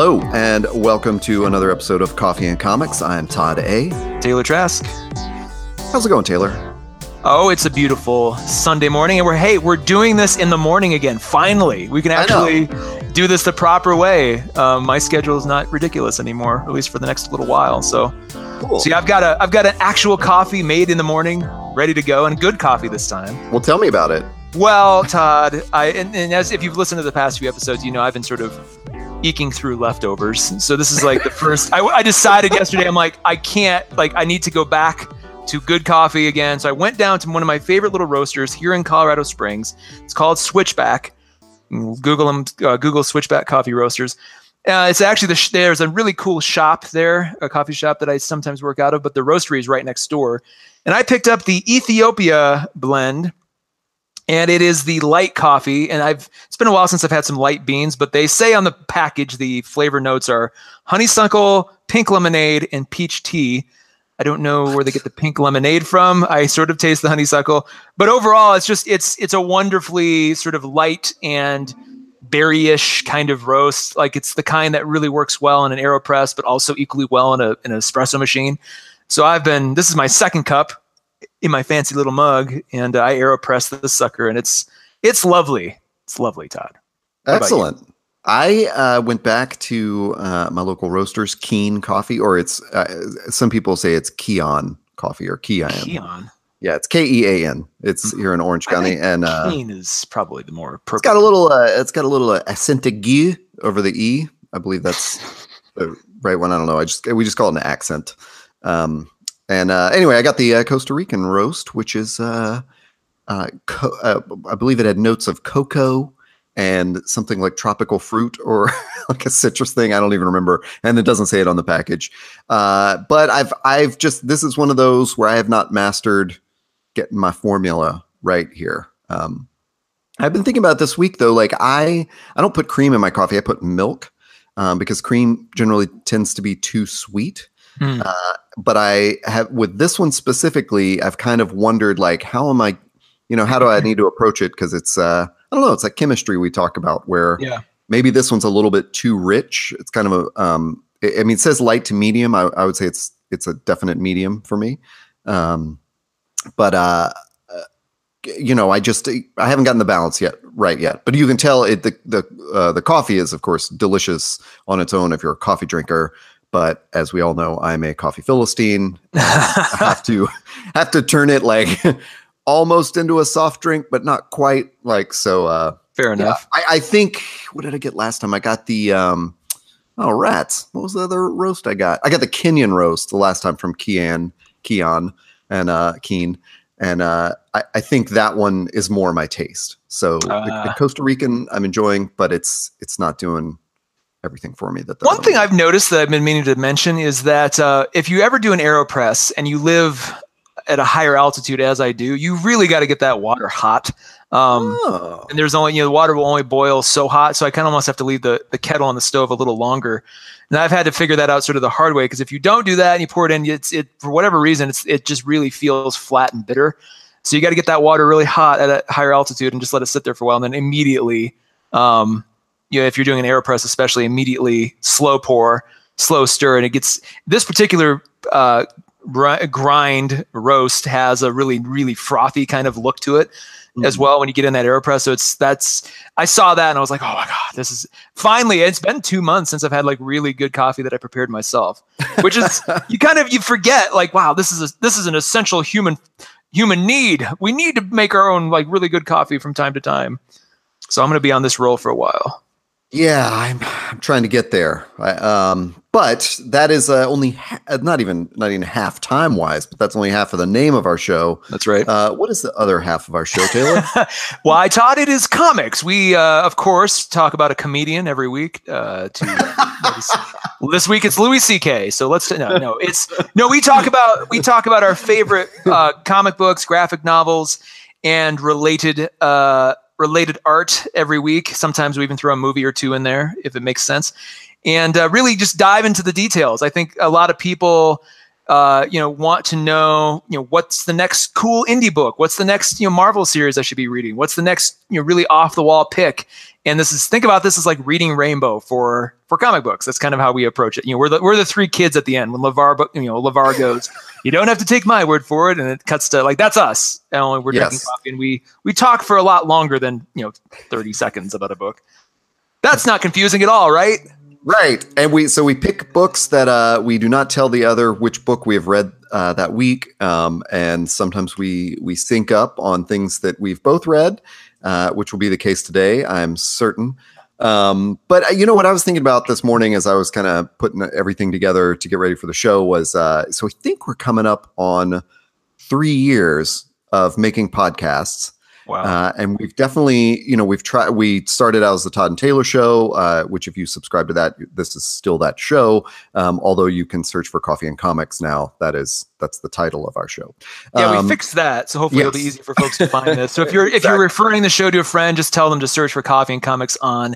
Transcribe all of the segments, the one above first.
Hello, and welcome to another episode of Coffee and Comics. I'm Todd A. Taylor Trask. How's it going, Taylor? Oh, it's a beautiful Sunday morning, and we're hey, we're doing this in the morning again. Finally, we can actually do this the proper way. Um, my schedule is not ridiculous anymore, at least for the next little while. So, Cool. see, I've got a I've got an actual coffee made in the morning, ready to go, and good coffee this time. Well, tell me about it. Well, Todd, I and, and as if you've listened to the past few episodes, you know I've been sort of eking through leftovers. So this is like the first. I, I decided yesterday. I'm like I can't. Like I need to go back to good coffee again. So I went down to one of my favorite little roasters here in Colorado Springs. It's called Switchback. Google them. Uh, Google Switchback Coffee Roasters. Uh, it's actually the sh- there's a really cool shop there, a coffee shop that I sometimes work out of, but the roastery is right next door. And I picked up the Ethiopia blend, and it is the light coffee. And I've it's been a while since I've had some light beans, but they say on the package the flavor notes are honeysuckle, pink lemonade, and peach tea. I don't know where they get the pink lemonade from. I sort of taste the honeysuckle, but overall, it's just it's it's a wonderfully sort of light and berryish kind of roast. Like it's the kind that really works well in an Aeropress, but also equally well in a in an espresso machine. So I've been this is my second cup in my fancy little mug, and I Aeropress the sucker, and it's it's lovely. It's lovely, Todd. What? Excellent. I uh, went back to uh, my local roasters, Keen Coffee, or it's uh, some people say it's Keon Coffee or Keon. Keon. Yeah, it's K E A N. It's here in Orange County, and uh, Keen is probably the more it's appropriate. got a little. Uh, it's got a little uh, accent over the e. I believe that's the right one. I don't know. I just we just call it an accent. Um, and uh, anyway, I got the uh, Costa Rican roast, which is uh, uh, co- uh, I believe it had notes of cocoa and something like tropical fruit or like a citrus thing. I don't even remember, and it doesn't say it on the package. Uh, but I've I've just this is one of those where I have not mastered getting my formula right here. Um, I've been thinking about this week though. Like I, I don't put cream in my coffee. I put milk um, because cream generally tends to be too sweet. Hmm. Uh, but I have with this one specifically, I've kind of wondered like, how am I, you know, how do I need to approach it? Because it's, uh, I don't know, it's like chemistry we talk about where Yeah. maybe this one's a little bit too rich. It's kind of a, um, I I mean, it says light to medium. I, I would say it's it's a definite medium for me. Um, but uh, uh, you know, I just I haven't gotten the balance yet right yet. But you can tell it the the uh, the coffee is of course delicious on its own if you're a coffee drinker. But as we all know, I'm a coffee philistine. I have to have to turn it like almost into a soft drink, but not quite. Like so. Uh, Fair yeah, enough. I, I think what did I get last time? I got the um oh rats. What was the other roast I got? I got the Kenyan roast the last time from Kian, Keon and uh Keen. And uh I, I think that one is more my taste. So the, the Ah. Costa Rican I'm enjoying, but it's it's not doing everything for me that One thing I've noticed that I've been meaning to mention is that uh, if you ever do an aeropress and you live at a higher altitude, as I do, you really got to get that water hot. Um, oh. and there's only you know the water will only boil so hot, so I kind of almost have to leave the the kettle on the stove a little longer. And I've had to figure that out sort of the hard way because if you don't do that and you pour it in, it's it for whatever reason it's it just really feels flat and bitter. So you got to get that water really hot at a higher altitude and just let it sit there for a while, and then immediately, um, you know, if you're doing an aeropress, especially immediately slow pour, slow stir, and it gets this particular uh, grind roast has a really really frothy kind of look to it as Mhm. well when you get in that aeropress so it's that's i saw that and i was like oh my god this is finally it's been two months since i've had like really good coffee that i prepared myself which is you kind of you forget like wow this is a, this is an essential human human need. We need to make our own like really good coffee from time to time. So i'm going to be on this roll for a while Yeah, I'm, I'm trying to get there. I, um, but that is uh, only ha- uh, not even not even half time wise, but that's only half of the name of our show. that's right Uh, what is the other half of our show, Taylor? well, I Todd it is comics. We, uh, of course, talk about a comedian every week. Uh, to well, this week it's Louis C.K. So let's no, no, it's no. We talk about we talk about our favorite uh, comic books, graphic novels, and related uh, related art every week. Sometimes we even throw a movie or two in there if it makes sense, and uh, really just dive into the details. I think a lot of people uh, you know, want to know, you know, what's the next cool indie book? What's the next, you know, Marvel series I should be reading? What's the next, you know, really off the wall pick? And this is think about this as like reading Rainbow for for comic books. That's kind of how we approach it. You know, we're the we're the three kids at the end when LeVar, you know, LeVar goes, you don't have to take my word for it, and it cuts to like that's us. And we're Yes. drinking coffee, and we we talk for a lot longer than you know thirty seconds about a book. That's not confusing at all, right? Right. And we so we pick books that uh we do not tell the other which book we have read uh, that week. Um, and sometimes we we sync up on things that we've both read, uh, which will be the case today, I'm certain. Um, but uh, you know what I was thinking about this morning as I was kind of putting everything together to get ready for the show was uh so I think we're coming up on three years of making podcasts. Wow. Uh, and we've definitely, you know, we've tried. We started out as the Todd and Taylor Show, uh, which, if you subscribe to that, this is still that show. Um, although you can search for Coffee and Comics now. That is that's the title of our show. Yeah, Um, we fixed that, so hopefully it'll be yes. easy for folks to find this. So if you're if Exactly. you're referring the show to a friend, just tell them to search for Coffee and Comics on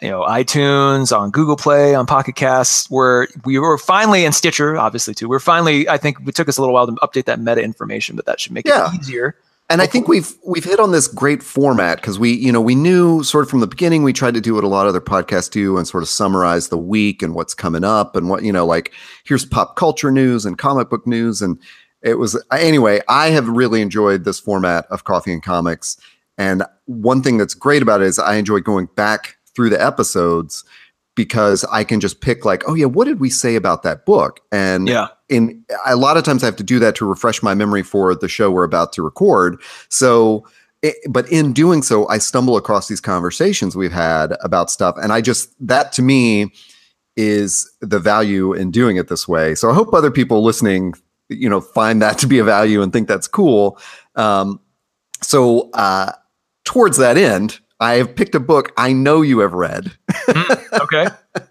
you know iTunes, on Google Play, on Pocket Casts. Where we were finally in Stitcher, obviously too. We're finally. I think it took us a little while to update that meta information, but that should make Yeah. it easier. And I think we've we've hit on this great format because we, you know, we knew sort of from the beginning we tried to do what a lot of other podcasts do and sort of summarize the week and what's coming up and what you know, like here's pop culture news and comic book news and it was anyway. I have really enjoyed this format of Coffee and Comics, and one thing that's great about it is I enjoy going back through the episodes because I can just pick like, oh yeah, what did we say about that book? And Yeah. In a lot of times I have to do that to refresh my memory for the show we're about to record. So, it, but in doing so, I stumble across these conversations we've had about stuff, and I just that to me is the value in doing it this way. So I hope other people listening, you know, find that to be a value and think that's cool. Um, so uh, towards that end, I have picked a book I know you have read Okay.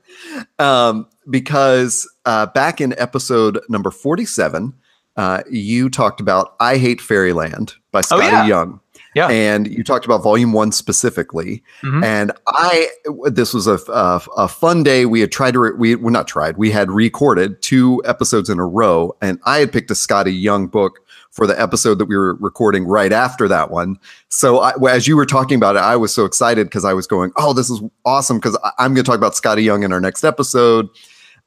um, because uh, back in episode number 47, uh, you talked about I Hate Fairyland by Skottie Oh, yeah. Young. Yeah. And you talked about volume one specifically. Mhm. And I, this was a, a, a fun day. We had tried to, re- we well, not tried, we had recorded two episodes in a row. And I had picked a Skottie Young book for the episode that we were recording right after that one. So I, as you were talking about it, I was so excited because I was going, "Oh, this is awesome!" Because I'm going to talk about Skottie Young in our next episode.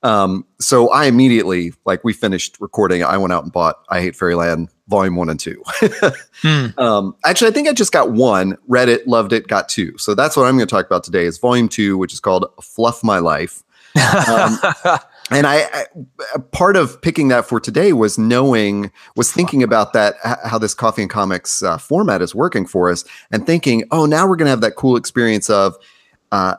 Um, so I immediately, like, we finished recording. I went out and bought "I Hate Fairyland" volume one and two. Hmm. um, actually, I think I just got one, read it, loved it, got two. So that's what I'm going to talk about today. Is volume two, which is called "Fluff My Life." Um, and I part of picking that for today was knowing was thinking about that how this coffee and comics uh, format is working for us and thinking oh now we're going to have that cool experience of uh,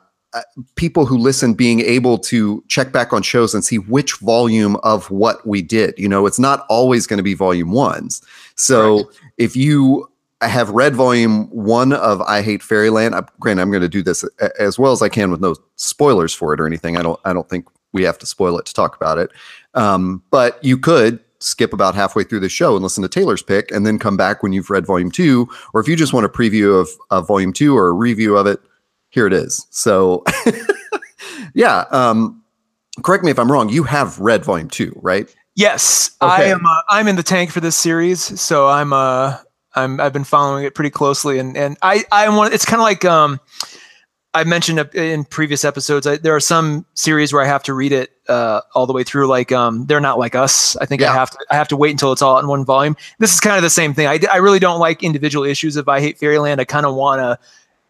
people who listen being able to check back on shows and see which volume of what we did you know it's not always going to be volume ones so if you have read volume one of I Hate Fairyland. I, granted, I'm going to do this a- as well as I can with no spoilers for it or anything. I don't. I don't think we have to spoil it to talk about it. Um, but you could skip about halfway through the show and listen to Taylor's pick, and then come back when you've read volume two, or if you just want a preview of, of volume two or a review of it, here it is. So, yeah. Um, correct me if I'm wrong. You have read volume two, right? Yes, I am. Uh, I'm in the tank for this series, so I'm. Uh, I'm. I've been following it pretty closely, and and I. I want. It's kind of like um, I mentioned in previous episodes. I, there are some series where I have to read it uh, all the way through. Like um, they're not like us. I think I have to. I have to wait until it's all in one volume. This is kind of the same thing. I. I really don't like individual issues of I Hate Fairyland. I kind of want to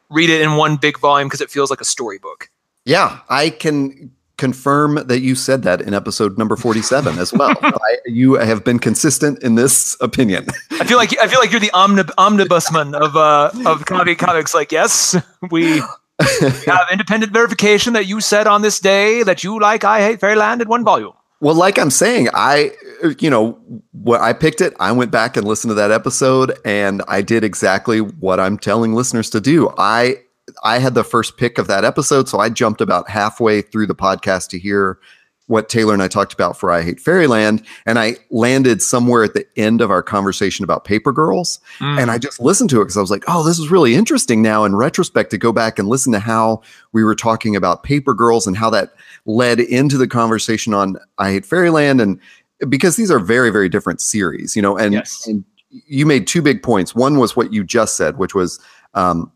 read it in one big volume because it feels like a storybook. Yeah, I can confirm that you said that in episode number 47 as well. I, you have been consistent in this opinion. I feel like I feel like you're the omnib- omnibusman of uh of comedy comics. Like, yes, we have independent verification that you said on this day that you like I Hate Fairyland in one volume. Well, like I'm saying, I, you know, when I picked it, I went back and listened to that episode and I did exactly what I'm telling listeners to do. I, I had the first pick of that episode, so I jumped about halfway through the podcast to hear what Taylor and I talked about for I Hate Fairyland, and I landed somewhere at the end of our conversation about Paper Girls, and I just listened to it because I was like, "Oh, this is really interesting." Now, in retrospect, to go back and listen to how we were talking about Paper Girls and how that led into the conversation on I Hate Fairyland, and because these are very very different series, you know, and, Yes. and you made two big points. One was what you just said, which was um,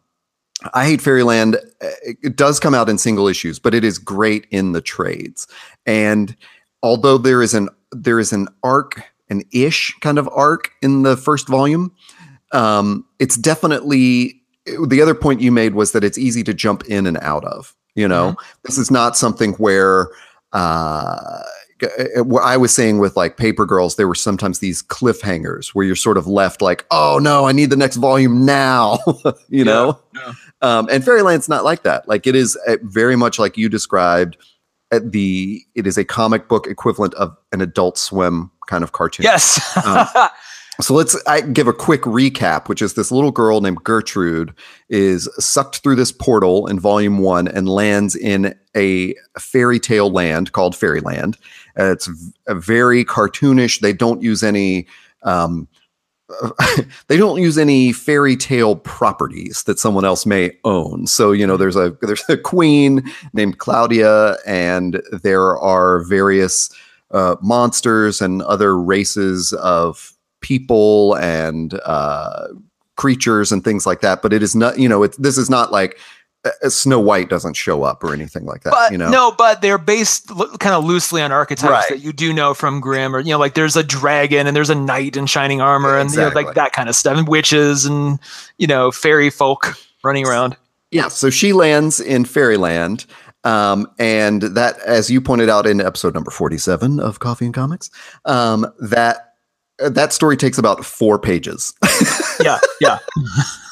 I hate Fairyland. uh, It does come out in single issues, but it is great in the trades. And although there is an there is an arc, an ish kind of arc in the first volume, um, it's definitely the other point you made was that it's easy to jump in and out of. You know, this is not something where. Uh, what I was saying with like Paper Girls, there were sometimes these cliffhangers where you're sort of left like, oh no, I need the next volume now, you know? yeah. Um, and Fairyland's not like that. Like it is uh, very much like you described. At the it is a comic book equivalent of an Adult Swim kind of cartoon. Yes. Um, So let's I give a quick recap, which is this little girl named Gertrude is sucked through this portal in volume one and lands in a fairy tale land called Fairyland. Uh, it's a very cartoonish. They don't use any. Um, they don't use any fairy tale properties that someone else may own. So you know, there's a there's a queen named Claudia, and there are various uh, monsters and other races of people and uh, creatures and things like that. But it is not, you know, it's this is not like Snow White doesn't show up or anything like that. but you know, no, but they're based lo- kind of loosely on archetypes Right. that you do know from Grimm, or you know, like there's a dragon and there's a knight in shining armor, and you know, like that kind of stuff, and witches and you know, fairy folk running around. Yeah, so she lands in Fairyland. Um, and that, as you pointed out in episode number 47 of Coffee and Comics, um, that that story takes about four pages. Yeah, yeah,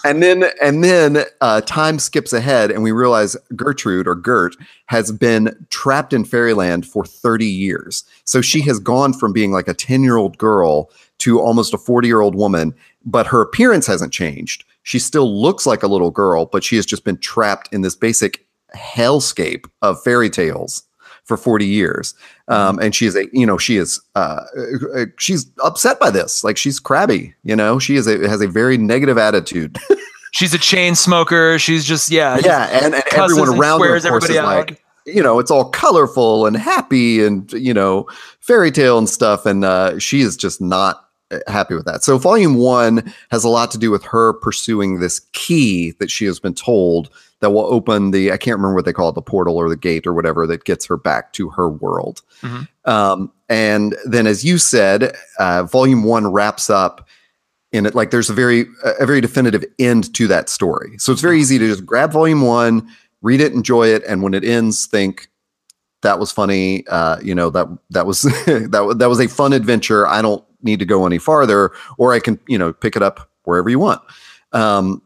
and then and then uh, time skips ahead and we realize Gertrude or Gert has been trapped in fairyland for 30 years. So she has gone from being like a 10-year-old girl to almost a 40-year-old woman, but her appearance hasn't changed. She still looks like a little girl, but she has just been trapped in this basic hellscape of fairy tales for 40 years. Um, and she is a, you know, she is, uh, uh, she's upset by this. Like she's crabby, you know, she is a, has a very negative attitude. she's a chain smoker. She's just yeah, yeah. And, and cusses everyone and around her, of course, is out. like, you know, it's all colorful and happy and, you know, fairy tale and stuff. And uh, she is just not uh, happy with that. So volume one has a lot to do with her pursuing this key that she has been told that will open the, I can't remember what they call it, the portal or the gate or whatever that gets her back to her world. Mhm. Um, and then, as you said, uh, volume one wraps up in it like there's a very a very definitive end to that story. So it's very easy to just grab volume one, read it, enjoy it, and when it ends, think that was funny. Uh, you know that that was that was that was a fun adventure. I don't need to go any farther, or I can you know pick it up wherever you want. Um,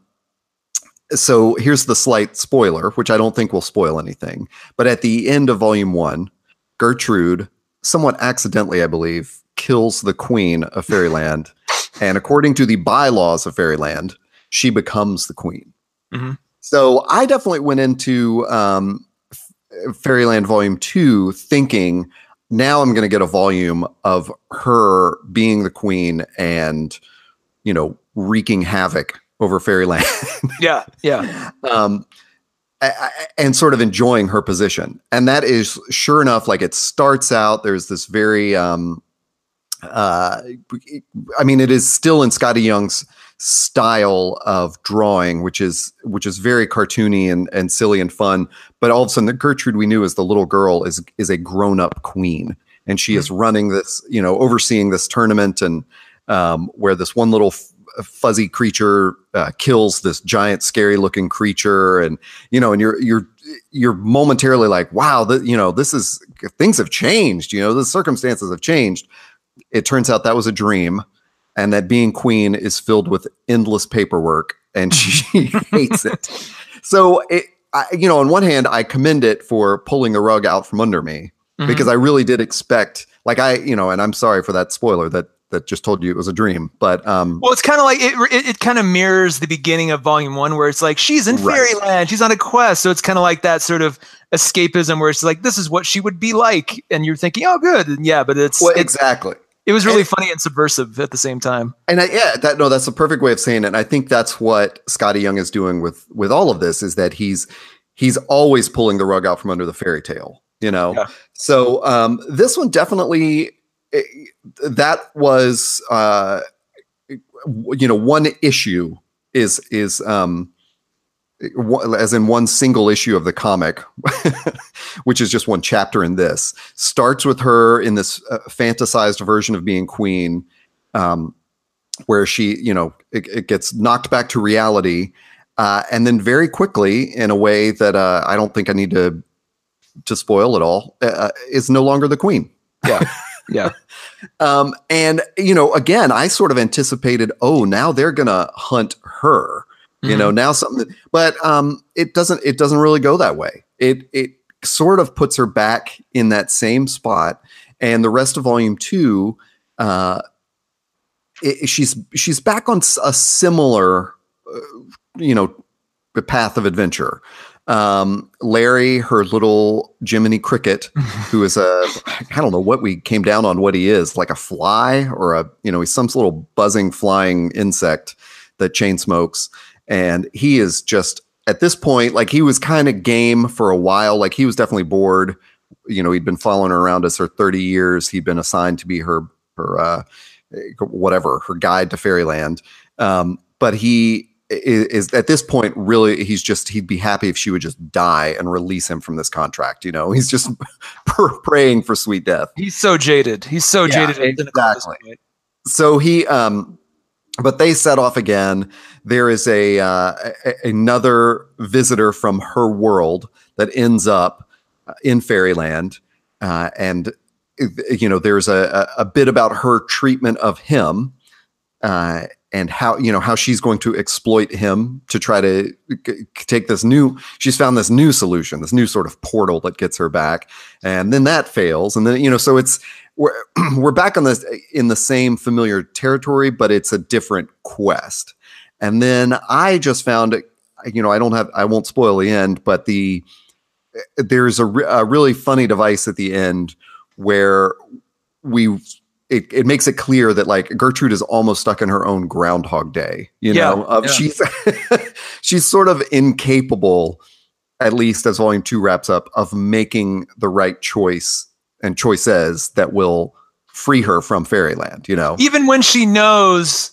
so here's the slight spoiler, which I don't think will spoil anything. But at the end of volume one, Gertrude, somewhat accidentally, I believe, kills the queen of Fairyland. and according to the bylaws of Fairyland, she becomes the queen. Mhm. So I definitely went into um, Fairyland Volume 2 thinking, now I'm going to get a volume of her being the queen and, you know, wreaking havoc over Fairyland yeah, yeah. um, a- a- and sort of enjoying her position. And that is sure enough, like it starts out, there's this very, um, uh, I mean, it is still in Skottie Young's style of drawing, which is which is very cartoony and, and silly and fun. But all of a sudden, the Gertrude we knew as the little girl is is a grown up queen, and she is running this, you know, overseeing this tournament, and um, where this one little f- fuzzy creature uh, kills this giant, scary looking creature, and you know, and you're you're you're momentarily like, wow, that you know, this is things have changed. You know, the circumstances have changed. It turns out that was a dream, and that being queen is filled with endless paperwork, and she hates it. So it, I, you know, on one hand, I commend it for pulling the rug out from under me Mhm. because I really did expect, like I, you know, and I'm sorry for that spoiler that that just told you it was a dream, but um, Well, it's kind of like it. It, it kind of mirrors the beginning of Volume One, where it's like she's in Right. fairyland, she's on a quest. So it's kind of like that sort of escapism, where it's like this is what she would be like, and you're thinking, oh, good, and yeah. But it's well, it, exactly. it was really and- funny and subversive at the same time. And I, yeah, that no, that's the perfect way of saying it. And I think that's what Skottie Young is doing with with all of this is that he's he's always pulling the rug out from under the fairy tale, you know. Yeah. So um, this one definitely it, that was uh, you know one issue is is um as in one single issue of the comic, which is just one chapter in this, starts with her in this uh, fantasized version of being queen, um, where she, you know, it, it, gets knocked back to reality, uh, and then very quickly, in a way that uh, I don't think I need to to spoil it all, uh, uh, is no longer the queen. Yeah, yeah. um, and you know, again, I sort of anticipated, oh, now they're gonna hunt her you mm-hmm. know now something but um it doesn't it doesn't really go that way it it sort of puts her back in that same spot and the rest of volume two uh it, she's she's back on a similar uh, you know path of adventure um, Larry, her little Jiminy Cricket, who is a I don't know what we came down on what he is, like a fly or a you know he's some little buzzing flying insect that chain smokes. And he is just at this point like he was kind of game for a while. Like he was definitely bored. You know he'd been following her around us for 30 years. He'd been assigned to be her her uh whatever her guide to fairyland. Um but he is, is, at this point really he's just he'd be happy if she would just die and release him from this contract you know? He's just praying for sweet death. He's so jaded. He's so yeah, jaded exactly. So he um but they set off again. There is a, uh, a, another visitor from her world that ends up uh, in Fairyland, uh, and you know there's a, a bit about her treatment of him uh, and how you know how she's going to exploit him to try to take this new she's found this new solution this new sort of portal that gets her back and then that fails and then you know so it's we're we're back on this in the same familiar territory, but it's a different quest. And then I just found, you know, I don't have, I won't spoil the end, but the there's a, a really funny device at the end where we it, it makes it clear that like Gertrude is almost stuck in her own Groundhog Day. You yeah, know, of yeah. she's she's sort of incapable, at least as Volume Two wraps up, of making the right choice and choices that will free her from fairyland you know even when she knows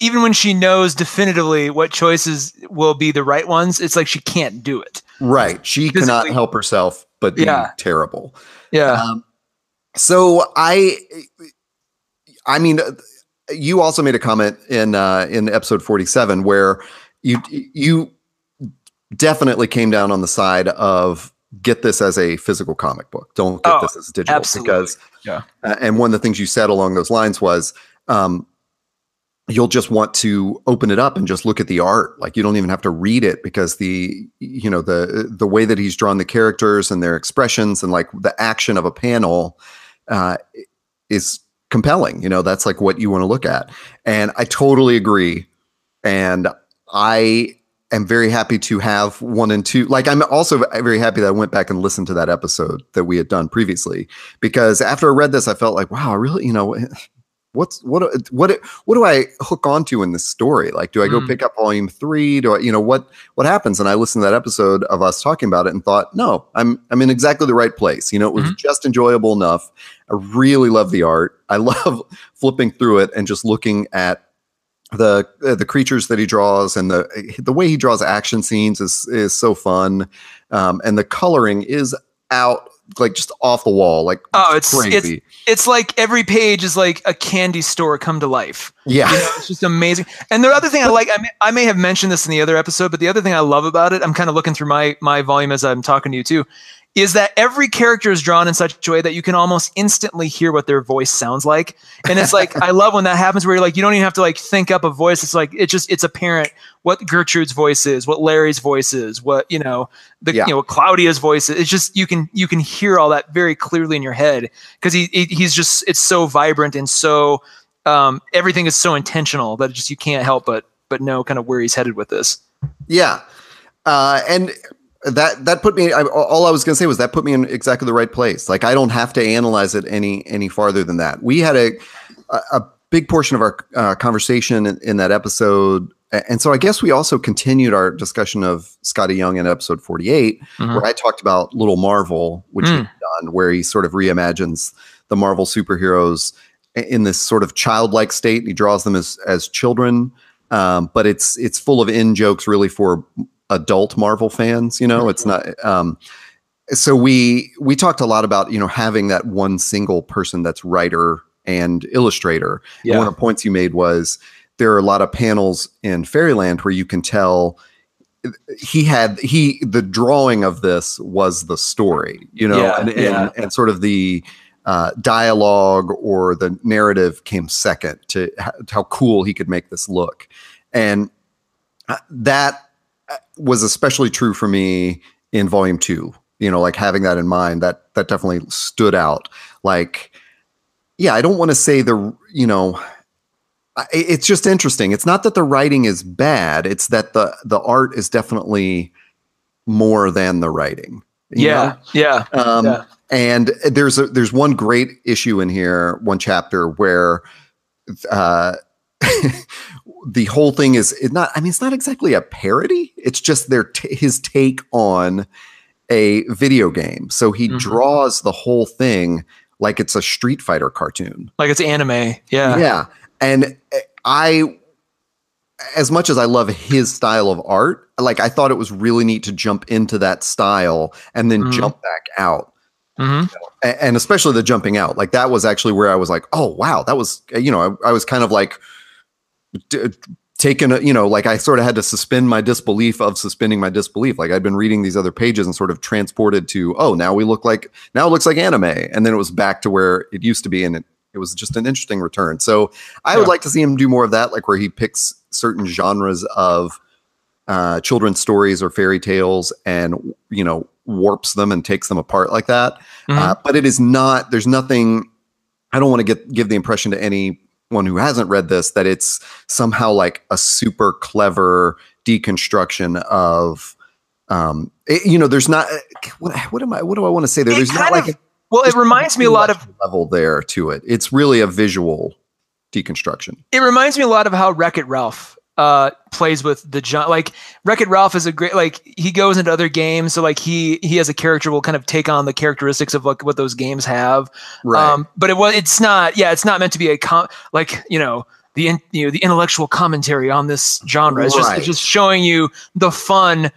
even when she knows definitively what choices will be the right ones it's like she can't do it right she Physically. cannot help herself but be yeah. terrible yeah um, so i i mean you also made a comment in uh in episode 47 where you you definitely came down on the side of get this as a physical comic book. Don't get oh, this as digital absolutely. because yeah. Uh, and one of the things you said along those lines was um, you'll just want to open it up and just look at the art. Like you don't even have to read it because the you know the the way that he's drawn the characters and their expressions and like the action of a panel uh, is compelling. You know that's like what you want to look at, and I totally agree. And I am very happy to have one and two. Like I'm also very happy that I went back and listened to that episode that we had done previously because after I read this, I felt like, wow, I really, you know, what's what what what do I hook onto in this story? Like, do I go mm. pick up volume three? Do I, you know, what what happens? And I listened to that episode of us talking about it and thought, no, I'm I'm in exactly the right place. You know, it was mm-hmm. just enjoyable enough. I really love the art. I love flipping through it and just looking at the uh, the creatures that he draws and the the way he draws action scenes is is so fun, um, and the coloring is out like just off the wall, like oh, it's crazy. It's, it's like every page is like a candy store come to life. Yeah, you know, it's just amazing. And the other thing I like, I may, I may have mentioned this in the other episode, but the other thing I love about it, I'm kind of looking through my my volume as I'm talking to you too, is that every character is drawn in such a way that you can almost instantly hear what their voice sounds like. And it's like I love when that happens where you're like you don't even have to like think up a voice. It's like it just it's apparent what Gertrude's voice is, what Larry's voice is, what you know, the yeah. you know, Claudia's voice is. It's just you can you can hear all that very clearly in your head because he, he he's just it's so vibrant and so um, everything is so intentional that just you can't help but but know kind of where he's headed with this. Yeah. Uh, and that that put me I, all i was going to say was that put me in exactly the right place like i don't have to analyze it any any farther than that we had a a big portion of our uh, conversation in, in, that episode and so i guess we also continued our discussion of skottie young in episode 48 mm-hmm. where i talked about little marvel which mm. he's done where he sort of reimagines the Marvel superheroes in this sort of childlike state. He draws them as as children, um, but it's it's full of in jokes really for adult Marvel fans. You know, it's not. Um, so we we talked a lot about you know having that one single person that's writer and illustrator. Yeah. And one of the points you made was there are a lot of panels in Fairyland where you can tell he had he the drawing of this was the story, you know, Yeah, and, and, yeah. and sort of the uh, dialogue or the narrative came second to how cool he could make this look, and uh, that was especially true for me in volume two. You know, like having that in mind, that that definitely stood out. Like, yeah, I don't want to say the you know I- it's just interesting. It's not that the writing is bad; it's that the the art is definitely more than the writing. Yeah, yeah. Um, Yeah. And there's a, there's one great issue in here, one chapter where uh, the whole thing is it not. I mean, it's not exactly a parody. It's just their t- his take on a video game. So he Mhm. draws the whole thing like it's a Street Fighter cartoon. like it's anime. Yeah, Yeah. And I, as much as I love his style of art, like I thought it was really neat to jump into that style and then Mhm. jump back out. Mhm. And especially the jumping out, like that was actually where I was like, oh, wow, that was, you know, I, I was kind of like d- taken, a, you know, like I sort of had to suspend my disbelief of suspending my disbelief. Like I'd been reading these other pages and sort of transported to, oh, now we look like, now it looks like anime. And then it was back to where it used to be. And it, it was just an interesting return. So I would like to see him do more of that, like where he picks certain genres of uh, children's stories or fairy tales and, you know, warps them and takes them apart like that. Mhm. Uh, but it is not, there's nothing, I don't want to get give the impression to anyone who hasn't read this that it's somehow like a super clever deconstruction of, um, it- you know, there's not, what, what am I, what do I want to say there? There's not like of- a well, it reminds me a lot of level there to it. It's really a visual deconstruction. it reminds me a lot of how Wreck It Ralph uh plays with the John like Wreck It Ralph is a great like he goes into other games so like he he has a character will kind of take on the characteristics of like what those games have. Um but it was it's not yeah it's not meant to be a com like you know the in, you know the intellectual commentary on this genre. It's just it's just showing you the fun.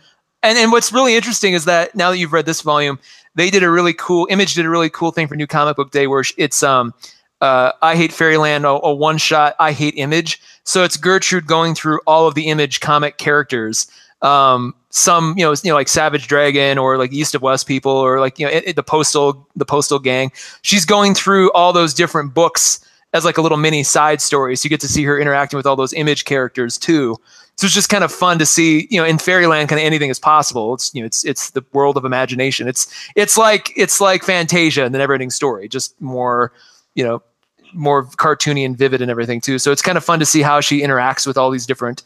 And and what's really interesting is that now that you've read this volume they did a really cool image did a really cool thing for new comic book day where it's um uh, I hate Fairyland, a, a one shot I hate image. So it's Gertrude going through all of the image comic characters. Um, some you know, you know, like Savage Dragon or like East of West people or like you know it, it- the postal the postal gang. She's going through all those different books as like a little mini side story. So you get to see her interacting with all those image characters too. So it's just kind of fun to see, you know, in fairyland, kind of anything is possible. It's you know, it's it's the world of imagination. It's it's like it's like Fantasia and the Neverending Story, just more, you know, more cartoony and vivid and everything too. So it's kind of fun to see how she interacts with all these different,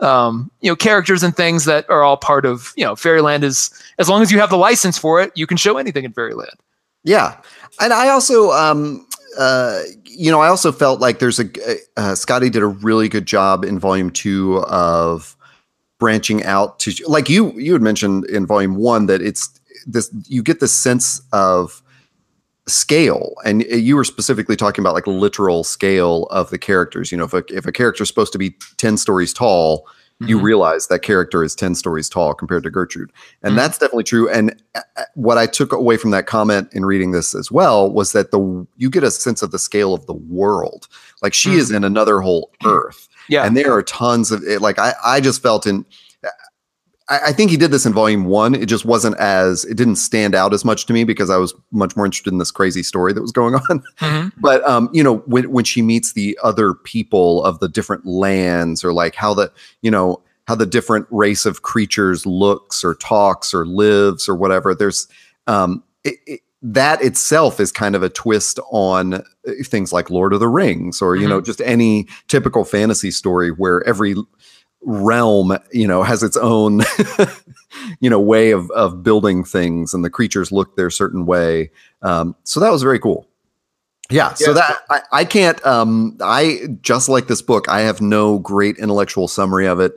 um, you know, characters and things that are all part of, you know, Fairyland is as long as you have the license for it, you can show anything in Fairyland. Yeah, and I also, um, uh, you know, I also felt like there's a uh, Skottie did a really good job in volume two of branching out to like you you had mentioned in volume one that it's this you get this sense of scale and you were specifically talking about like literal scale of the characters you know if a, if a character's supposed to be 10 stories tall you Mhm. realize that character is 10 stories tall compared to Gertrude. And Mhm. that's definitely true. And uh, uh, what I took away from that comment in reading this as well was that the you get a sense of the scale of the world. Like she is in another whole earth. Yeah. And there are tons of it. Like I, I just felt in I, I think he did this in volume one. It just wasn't as it didn't stand out as much to me because I was much more interested in this crazy story that was going on Mhm. but um you know when when she meets the other people of the different lands or like how the you know how the different race of creatures looks or talks or lives or whatever there's um it, it, that itself is kind of a twist on uh, things like lord of the rings or you know just any typical fantasy story where every realm you know has its own you know way of of building things and the creatures look their certain way um so that was very cool yeah, so Yeah. that I, I can't um I just like this book. I have no great intellectual summary of it.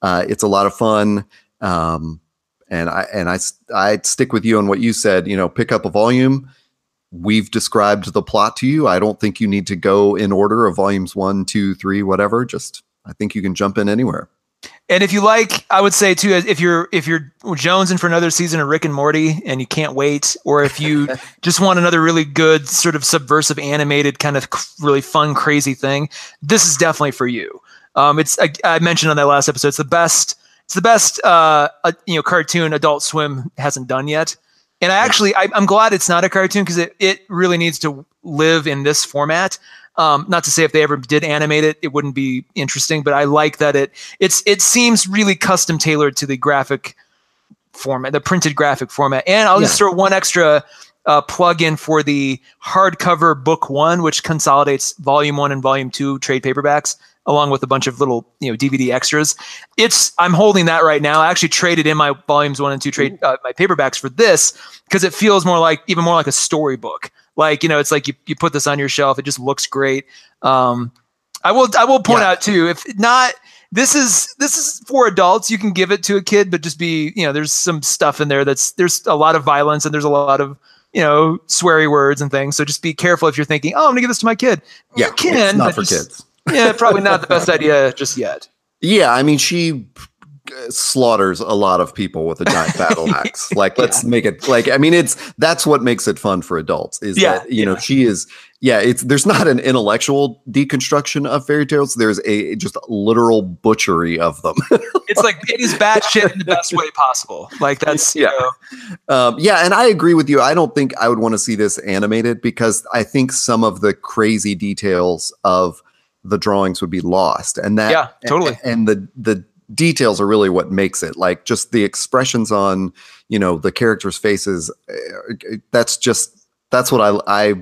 Uh it's a lot of fun. Um and I and I I stick with you on what you said, you know, pick up a volume, we've described the plot to you. I don't think you need to go in order of volumes one, two, three, whatever. Just I think you can jump in anywhere. And if you like, I would say too, if you're if you're Jones in for another season of Rick and Morty and you can't wait, or if you just want another really good sort of subversive animated kind of really fun crazy thing, this is definitely for you. Um, it's I, I, mentioned on that last episode, it's the best. It's the best uh, uh, you know cartoon Adult Swim hasn't done yet. And I actually I, am glad it's not a cartoon because it it really needs to live in this format. Um, not to say if they ever did animate it, it wouldn't be interesting, but I like that it it's it seems really custom tailored to the graphic format, the printed graphic format. And I'll yeah. just throw one extra uh, plug in for the hardcover book one, which consolidates volume one and volume two trade paperbacks along with a bunch of little you know DVD extras. It's I'm holding that right now. I actually traded in my volumes one and two trade uh, my paperbacks for this because it feels more like even more like a storybook. Like you know, it's like you, you put this on your shelf. It just looks great. Um, I will I will point yeah. out too if not this is this is for adults. You can give it to a kid, but just be you know there's some stuff in there that's there's a lot of violence and there's a lot of you know sweary words and things. So just be careful if you're thinking, oh, I'm gonna give this to my kid. Yeah, you can, not for just, kids yeah, probably not the best idea just yet. Yeah, I mean, she slaughters a lot of people with a giant battle axe. Like, let's yeah. make it like. I mean, it's that's what makes it fun for adults. Is yeah, that you yeah. know she is. Yeah, it's there's not an intellectual deconstruction of fairy tales. There's a just literal butchery of them. it's like it is bad shit in the best way possible. Like that's yeah, um, yeah. And I agree with you. I don't think I would want to see this animated because I think some of the crazy details of the drawings would be lost and that yeah totally and, and the the details are really what makes it like just the expressions on you know the characters faces eh, that's just that's what i i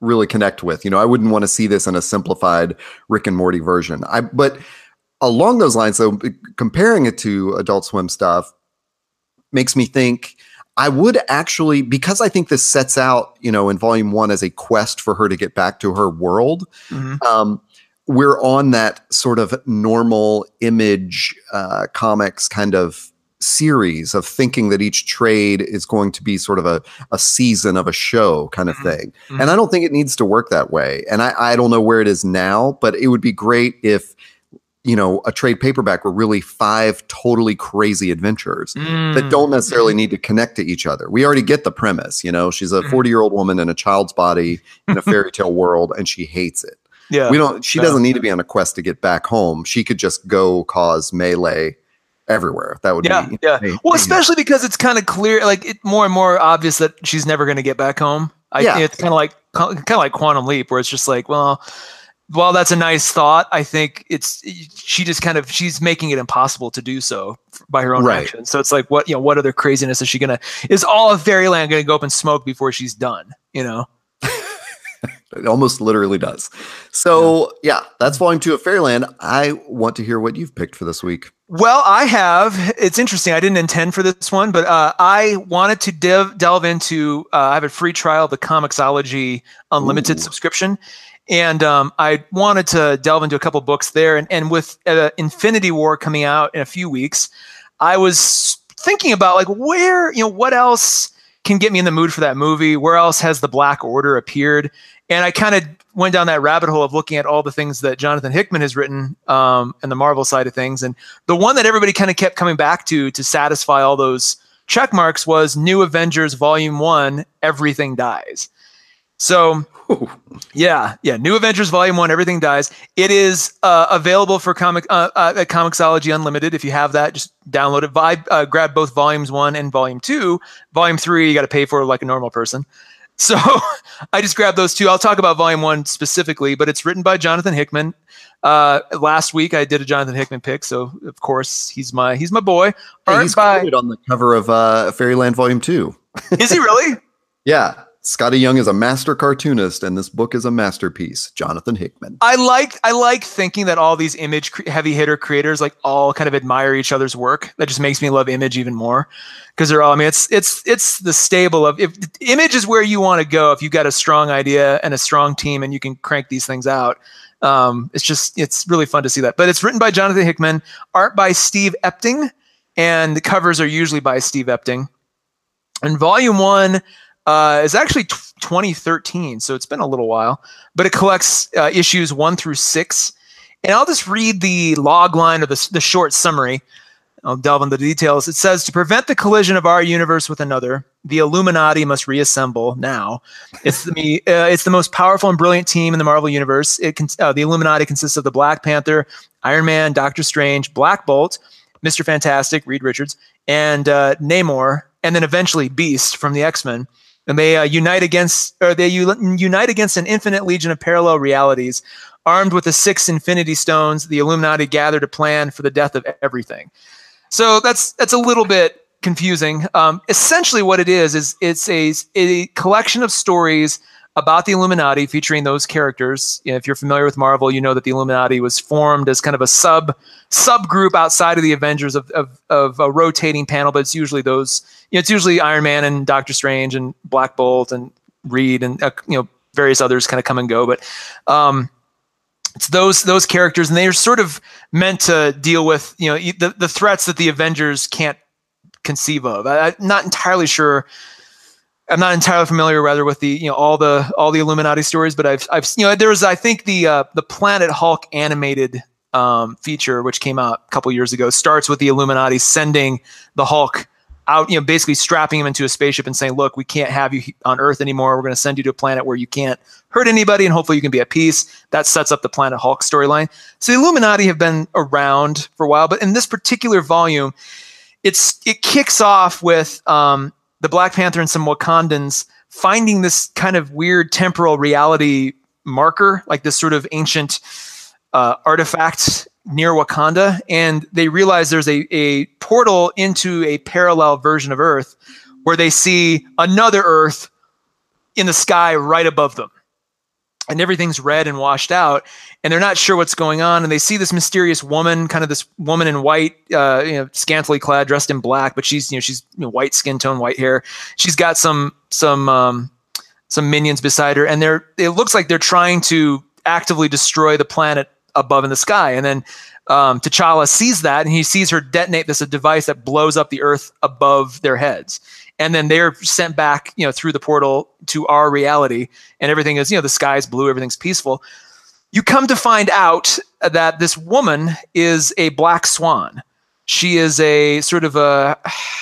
really connect with you know i wouldn't want to see this in a simplified rick and morty version i but along those lines though comparing it to adult swim stuff makes me think I would actually, because I think this sets out, you know, in volume one as a quest for her to get back to her world. Mm-hmm. Um, we're on that sort of normal image uh, comics kind of series of thinking that each trade is going to be sort of a, a season of a show kind of mm-hmm. thing. Mm-hmm. And I don't think it needs to work that way. And I, I don't know where it is now, but it would be great if you know a trade paperback were really five totally crazy adventures mm. that don't necessarily mm-hmm. need to connect to each other we already get the premise you know she's a mm-hmm. 40 year old woman in a child's body in a fairy tale world and she hates it yeah. We don't she doesn't need to be on a quest to get back home. She could just go cause melee everywhere. That would yeah, be Yeah. Hey, well, especially because it's kind of clear like it more and more obvious that she's never going to get back home. I yeah. it's kind of like kind of like quantum leap where it's just like, well, while that's a nice thought, I think it's she just kind of she's making it impossible to do so by her own right. actions. So it's like, what you know, what other craziness is she gonna? Is all of Fairyland gonna go up in smoke before she's done? You know? It almost literally does. So yeah. yeah, that's volume two of Fairyland. I want to hear what you've picked for this week. Well, I have. It's interesting. I didn't intend for this one, but uh, I wanted to div- delve into. Uh, I have a free trial of the Comixology Unlimited Ooh. subscription, and um, I wanted to delve into a couple books there. And, and with uh, Infinity War coming out in a few weeks, I was thinking about like where you know what else can get me in the mood for that movie. Where else has the Black Order appeared? And I kind of went down that rabbit hole of looking at all the things that Jonathan Hickman has written um, and the Marvel side of things. And the one that everybody kind of kept coming back to to satisfy all those check marks was New Avengers Volume One: Everything Dies. So, yeah, yeah, New Avengers Volume One: Everything Dies. It is uh, available for comic uh, uh, at Comixology Unlimited. If you have that, just download it. I uh, grab both Volumes One and Volume Two. Volume Three, you got to pay for like a normal person. So I just grabbed those two. I'll talk about volume one specifically, but it's written by Jonathan Hickman. Uh, last week I did a Jonathan Hickman pick, so of course he's my he's my boy. Hey, he's by, on the cover of uh, Fairyland Volume Two. is he really? yeah. Skottie Young is a master cartoonist, and this book is a masterpiece. Jonathan Hickman. I like I like thinking that all these image heavy hitter creators like all kind of admire each other's work. That just makes me love image even more because they're all. I mean, it's it's it's the stable of if image is where you want to go if you've got a strong idea and a strong team and you can crank these things out. Um, it's just it's really fun to see that. But it's written by Jonathan Hickman, art by Steve Epting, and the covers are usually by Steve Epting. And volume one uh, is actually t- 2013, so it's been a little while, but it collects uh, issues one through six. And I'll just read the log line or the, the short summary. I'll delve into the details. It says to prevent the collision of our universe with another, the Illuminati must reassemble now. It's the uh, it's the most powerful and brilliant team in the Marvel universe. It can, uh, the Illuminati consists of the Black Panther, Iron Man, Doctor Strange, Black Bolt, Mister Fantastic, Reed Richards, and uh, Namor, and then eventually Beast from the X Men and they uh, unite against or they u- unite against an infinite legion of parallel realities armed with the six infinity stones the illuminati gather to plan for the death of everything. So that's that's a little bit confusing. Um, essentially what it is is it's a, a collection of stories about the Illuminati, featuring those characters. If you're familiar with Marvel, you know that the Illuminati was formed as kind of a sub subgroup outside of the Avengers of, of, of a rotating panel, but it's usually those. You know, it's usually Iron Man and Doctor Strange and Black Bolt and Reed and uh, you know various others kind of come and go, but. Um, it's those those characters, and they're sort of meant to deal with you know the, the threats that the Avengers can't conceive of. I, I'm not entirely sure I'm not entirely familiar rather with the you know all the all the Illuminati stories, but I've I've you know there was I think the uh, the Planet Hulk animated um, feature which came out a couple years ago starts with the Illuminati sending the Hulk out you know basically strapping him into a spaceship and saying look we can't have you on Earth anymore. We're going to send you to a planet where you can't hurt anybody and hopefully you can be at peace. That sets up the Planet Hulk storyline. So the Illuminati have been around for a while but in this particular volume it's it kicks off with um, the Black Panther and some Wakandans finding this kind of weird temporal reality marker, like this sort of ancient uh, artifact near Wakanda, and they realize there's a, a portal into a parallel version of Earth where they see another Earth in the sky right above them and everything's red and washed out and they're not sure what's going on and they see this mysterious woman kind of this woman in white uh, you know scantily clad dressed in black but she's you know she's you know, white skin tone white hair. She's got some some um, some minions beside her and they're it looks like they're trying to actively destroy the planet above in the sky and then um, T'Challa sees that and he sees her detonate this a device that blows up the earth above their heads and then they're sent back you know through the portal to our reality and everything is you know the sky's blue everything's peaceful. You come to find out that this woman is a black swan. She is a sort of a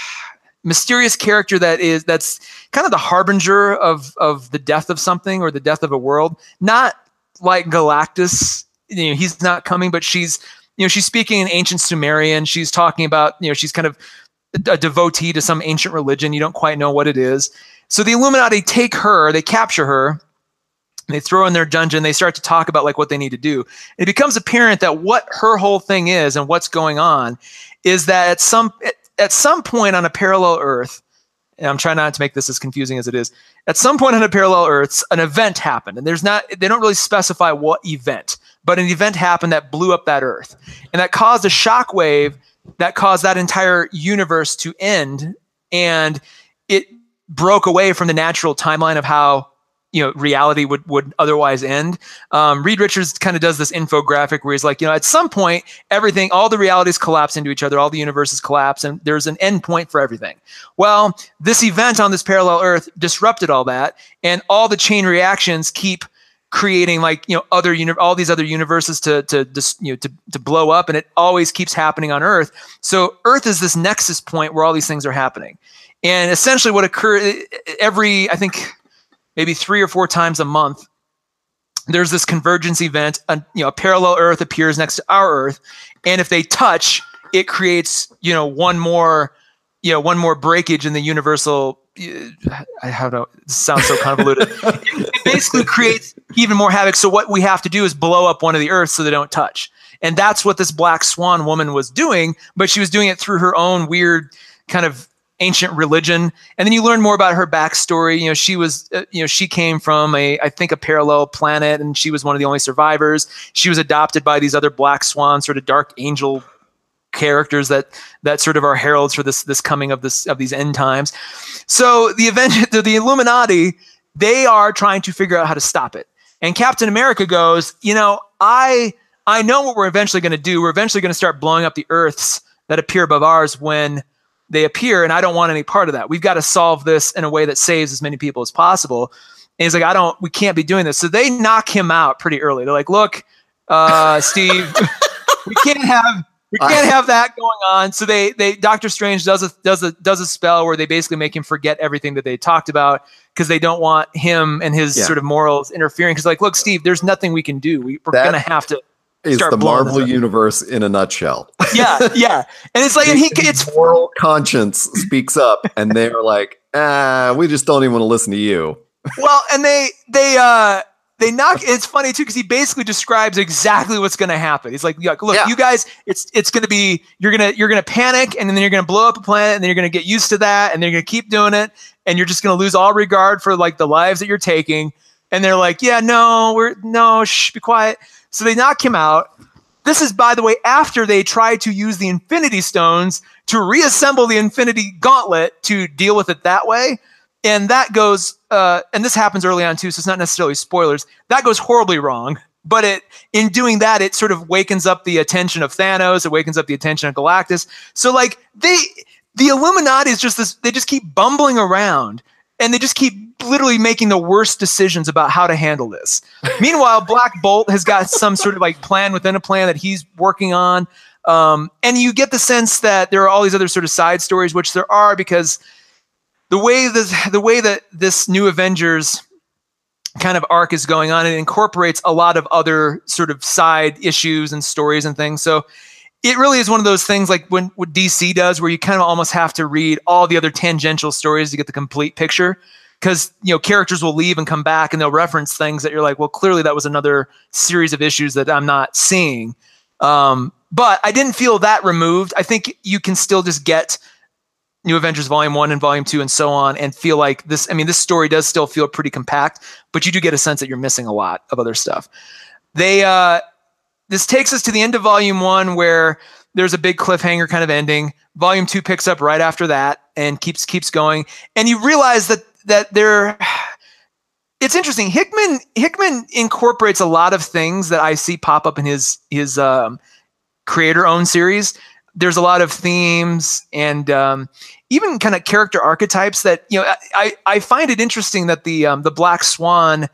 mysterious character that is that's kind of the harbinger of of the death of something or the death of a world. Not like galactus you know he's not coming but she's you know she's speaking in ancient sumerian. She's talking about you know she's kind of a devotee to some ancient religion. You don't quite know what it is. So the Illuminati take her, they capture her, they throw in their dungeon. They start to talk about like what they need to do. It becomes apparent that what her whole thing is and what's going on is that at some at some point on a parallel Earth, and I'm trying not to make this as confusing as it is. At some point on a parallel Earth, an event happened, and there's not they don't really specify what event, but an event happened that blew up that Earth, and that caused a shockwave that caused that entire universe to end and it broke away from the natural timeline of how you know reality would would otherwise end. Um, reed richards kind of does this infographic where he's like you know at some point everything all the realities collapse into each other all the universes collapse and there's an end point for everything. Well this event on this parallel earth disrupted all that and all the chain reactions keep creating like you know other uni- all these other universes to to just you know to to blow up and it always keeps happening on earth. So earth is this nexus point where all these things are happening. And essentially what occurs every i think maybe 3 or 4 times a month there's this convergence event a, you know a parallel earth appears next to our earth and if they touch it creates you know one more you know one more breakage in the universal I have to sound so convoluted. it basically creates even more havoc. So what we have to do is blow up one of the Earths so they don't touch. And that's what this black swan woman was doing, but she was doing it through her own weird kind of ancient religion. And then you learn more about her backstory. You know, she was, uh, you know, she came from a, I think, a parallel planet, and she was one of the only survivors. She was adopted by these other black swans, sort of dark angel characters that that sort of are heralds for this this coming of this of these end times. So the event the, the Illuminati they are trying to figure out how to stop it. And Captain America goes, you know, I I know what we're eventually going to do. We're eventually going to start blowing up the Earths that appear above ours when they appear, and I don't want any part of that. We've got to solve this in a way that saves as many people as possible. And he's like, I don't, we can't be doing this. So they knock him out pretty early. They're like, look, uh, Steve, we can't have we can't have that going on. So they they Doctor Strange does a does a does a spell where they basically make him forget everything that they talked about because they don't want him and his yeah. sort of morals interfering. Because like, look, Steve, there's nothing we can do. We, are gonna have to. Is the Marvel universe in a nutshell? Yeah, yeah, and it's like, and he, it's moral conscience speaks up, and they're like, ah, we just don't even want to listen to you. Well, and they they uh they knock it's funny too because he basically describes exactly what's going to happen. He's like look yeah. you guys it's it's going to be you're going to you're going to panic and then you're going to blow up a planet and then you're going to get used to that and then you're going to keep doing it and you're just going to lose all regard for like the lives that you're taking. And they're like yeah no we're no shh be quiet. So they knock him out. This is by the way after they try to use the infinity stones to reassemble the infinity gauntlet to deal with it that way and that goes uh, and this happens early on too so it's not necessarily spoilers. That goes horribly wrong but it in doing that it sort of wakens up the attention of thanos it wakens up the attention of galactus. So like they the illuminati is just this they just keep bumbling around and they just keep literally making the worst decisions about how to handle this. Meanwhile black bolt has got some sort of like plan within a plan that he's working on. Um, and you get the sense that there are all these other sort of side stories which there are because the way this the way that this new Avengers kind of arc is going on, it incorporates a lot of other sort of side issues and stories and things. So it really is one of those things like when what DC does, where you kind of almost have to read all the other tangential stories to get the complete picture. Because you know characters will leave and come back, and they'll reference things that you're like, well, clearly that was another series of issues that I'm not seeing. Um, but I didn't feel that removed. I think you can still just get New Avengers Volume 1 and Volume 2 and so on and feel like this I mean this story does still feel pretty compact, but you do get a sense that you're missing a lot of other stuff. They uh this takes us to the end of Volume 1 where there's a big cliffhanger kind of ending. Volume 2 picks up right after that and keeps keeps going and you realize that that there it's interesting. Hickman Hickman incorporates a lot of things that I see pop up in his his um, creator owned series there's a lot of themes and um, even kind of character archetypes that you know I, I find it interesting that the um, the black swan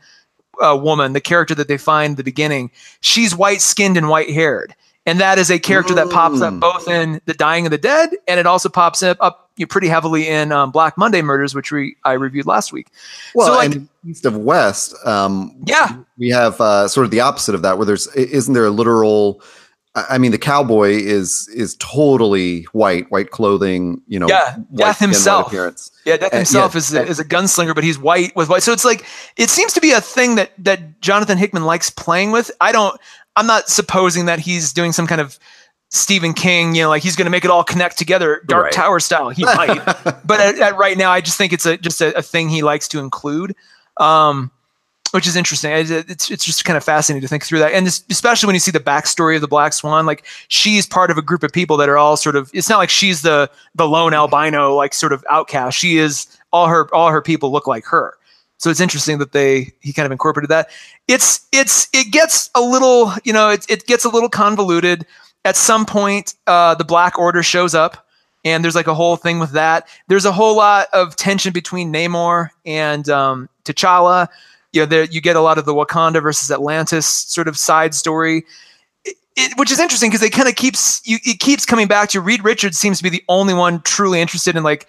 uh, woman the character that they find the beginning she's white skinned and white haired and that is a character that pops up both in the Dying and the Dead and it also pops up, up you know, pretty heavily in um, black monday murders which we i reviewed last week. Well so like, and east of west um, yeah. we have uh, sort of the opposite of that where there's isn't there a literal I mean, the cowboy is is totally white, white clothing. You know, yeah, Death himself. Appearance. Yeah, Death himself yeah, is a, is a gunslinger, but he's white with white. So it's like it seems to be a thing that that Jonathan Hickman likes playing with. I don't. I'm not supposing that he's doing some kind of Stephen King, you know, like he's going to make it all connect together, Dark right. Tower style. He might, but at, at right now, I just think it's a just a, a thing he likes to include. Um, which is interesting. It's it's just kind of fascinating to think through that, and especially when you see the backstory of the Black Swan. Like she's part of a group of people that are all sort of. It's not like she's the the lone albino like sort of outcast. She is all her all her people look like her. So it's interesting that they he kind of incorporated that. It's it's it gets a little you know it it gets a little convoluted. At some point, uh, the Black Order shows up and there's like a whole thing with that. There's a whole lot of tension between Namor and um, T'Challa you know, there you get a lot of the Wakanda versus Atlantis sort of side story. It, it, which is interesting because it kind of keeps you it keeps coming back to Reed Richards seems to be the only one truly interested in like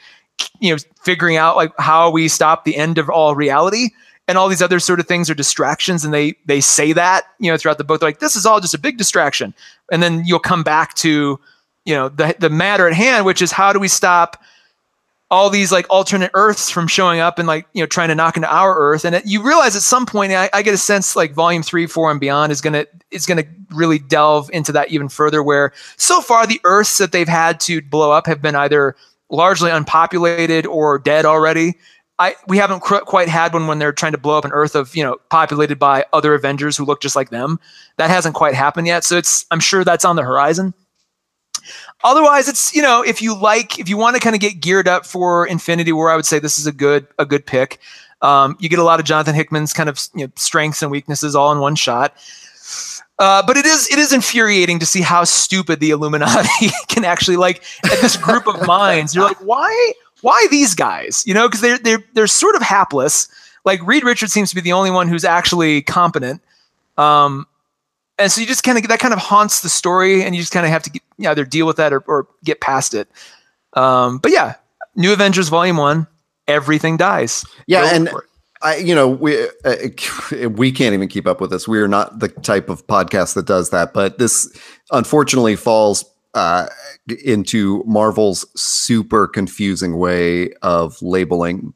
you know figuring out like how we stop the end of all reality. And all these other sort of things are distractions and they they say that you know throughout the book. They're like this is all just a big distraction. And then you'll come back to you know the the matter at hand which is how do we stop all these like alternate earths from showing up and like you know trying to knock into our earth and it, you realize at some point I, I, get a sense like volume three four and beyond is gonna is gonna really delve into that even further where so far the earths that they've had to blow up have been either largely unpopulated or dead already I, we haven't cr- quite had one when they're trying to blow up an Earth of you know populated by other Avengers who look just like them. That hasn't quite happened yet, so it's I'm sure that's on the horizon. Otherwise, it's you know if you like if you want to kind of get geared up for Infinity War, I would say this is a good a good pick. Um, you get a lot of Jonathan Hickman's kind of you know, strengths and weaknesses all in one shot. Uh, but it is it is infuriating to see how stupid the Illuminati can actually like this group of minds. You're like, why why these guys? You know, because they're they're they're sort of hapless. Like Reed Richards seems to be the only one who's actually competent. Um, and so you just kind of that kind of haunts the story, and you just kind of have to get, you know, either deal with that or, or get past it. Um, but yeah, New Avengers Volume One, everything dies. Yeah, Go and I, you know, we uh, we can't even keep up with this. We are not the type of podcast that does that. But this, unfortunately, falls uh, into Marvel's super confusing way of labeling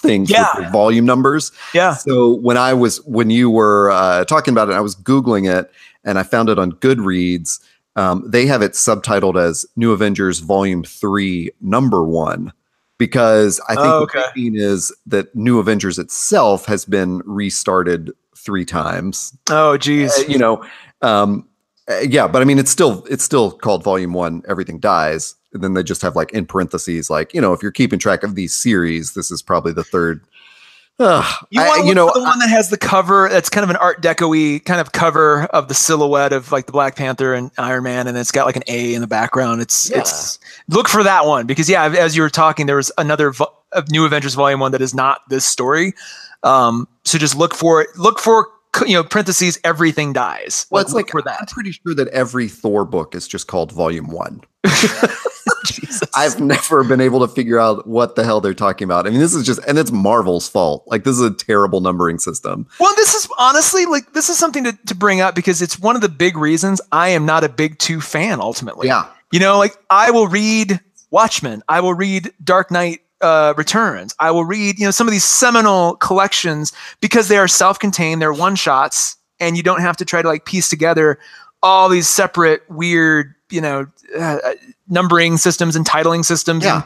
things yeah. volume numbers. Yeah. So when I was when you were uh, talking about it, I was googling it and I found it on Goodreads. Um, they have it subtitled as New Avengers Volume Three, Number One, because I think oh, okay. the thinking is that New Avengers itself has been restarted three times. Oh, geez. Uh, you know, um, uh, yeah, but I mean, it's still it's still called Volume One. Everything dies. And then they just have like in parentheses, like you know, if you're keeping track of these series, this is probably the third. Uh, you want you know the one that has the cover that's kind of an Art Decoy kind of cover of the silhouette of like the Black Panther and Iron Man, and it's got like an A in the background. It's yeah. it's look for that one because yeah, as you were talking, there was another vo- New Avengers Volume One that is not this story. Um, so just look for it. Look for you know parentheses everything dies. Well it's like for that. i'm pretty sure that every thor book is just called volume one. I've never been able to figure out what the hell they're talking about. I mean this is just and it's marvel's fault. Like this is a terrible numbering system. Well this is honestly like this is something to, to bring up because it's one of the big reasons i am not a big two fan ultimately. Yeah. You know like i will read watchmen. I will read dark knight uh, returns. I will read, you know, some of these seminal collections because they are self-contained. They're one shots, and you don't have to try to like piece together all these separate weird, you know, uh, numbering systems and titling systems. Yeah. And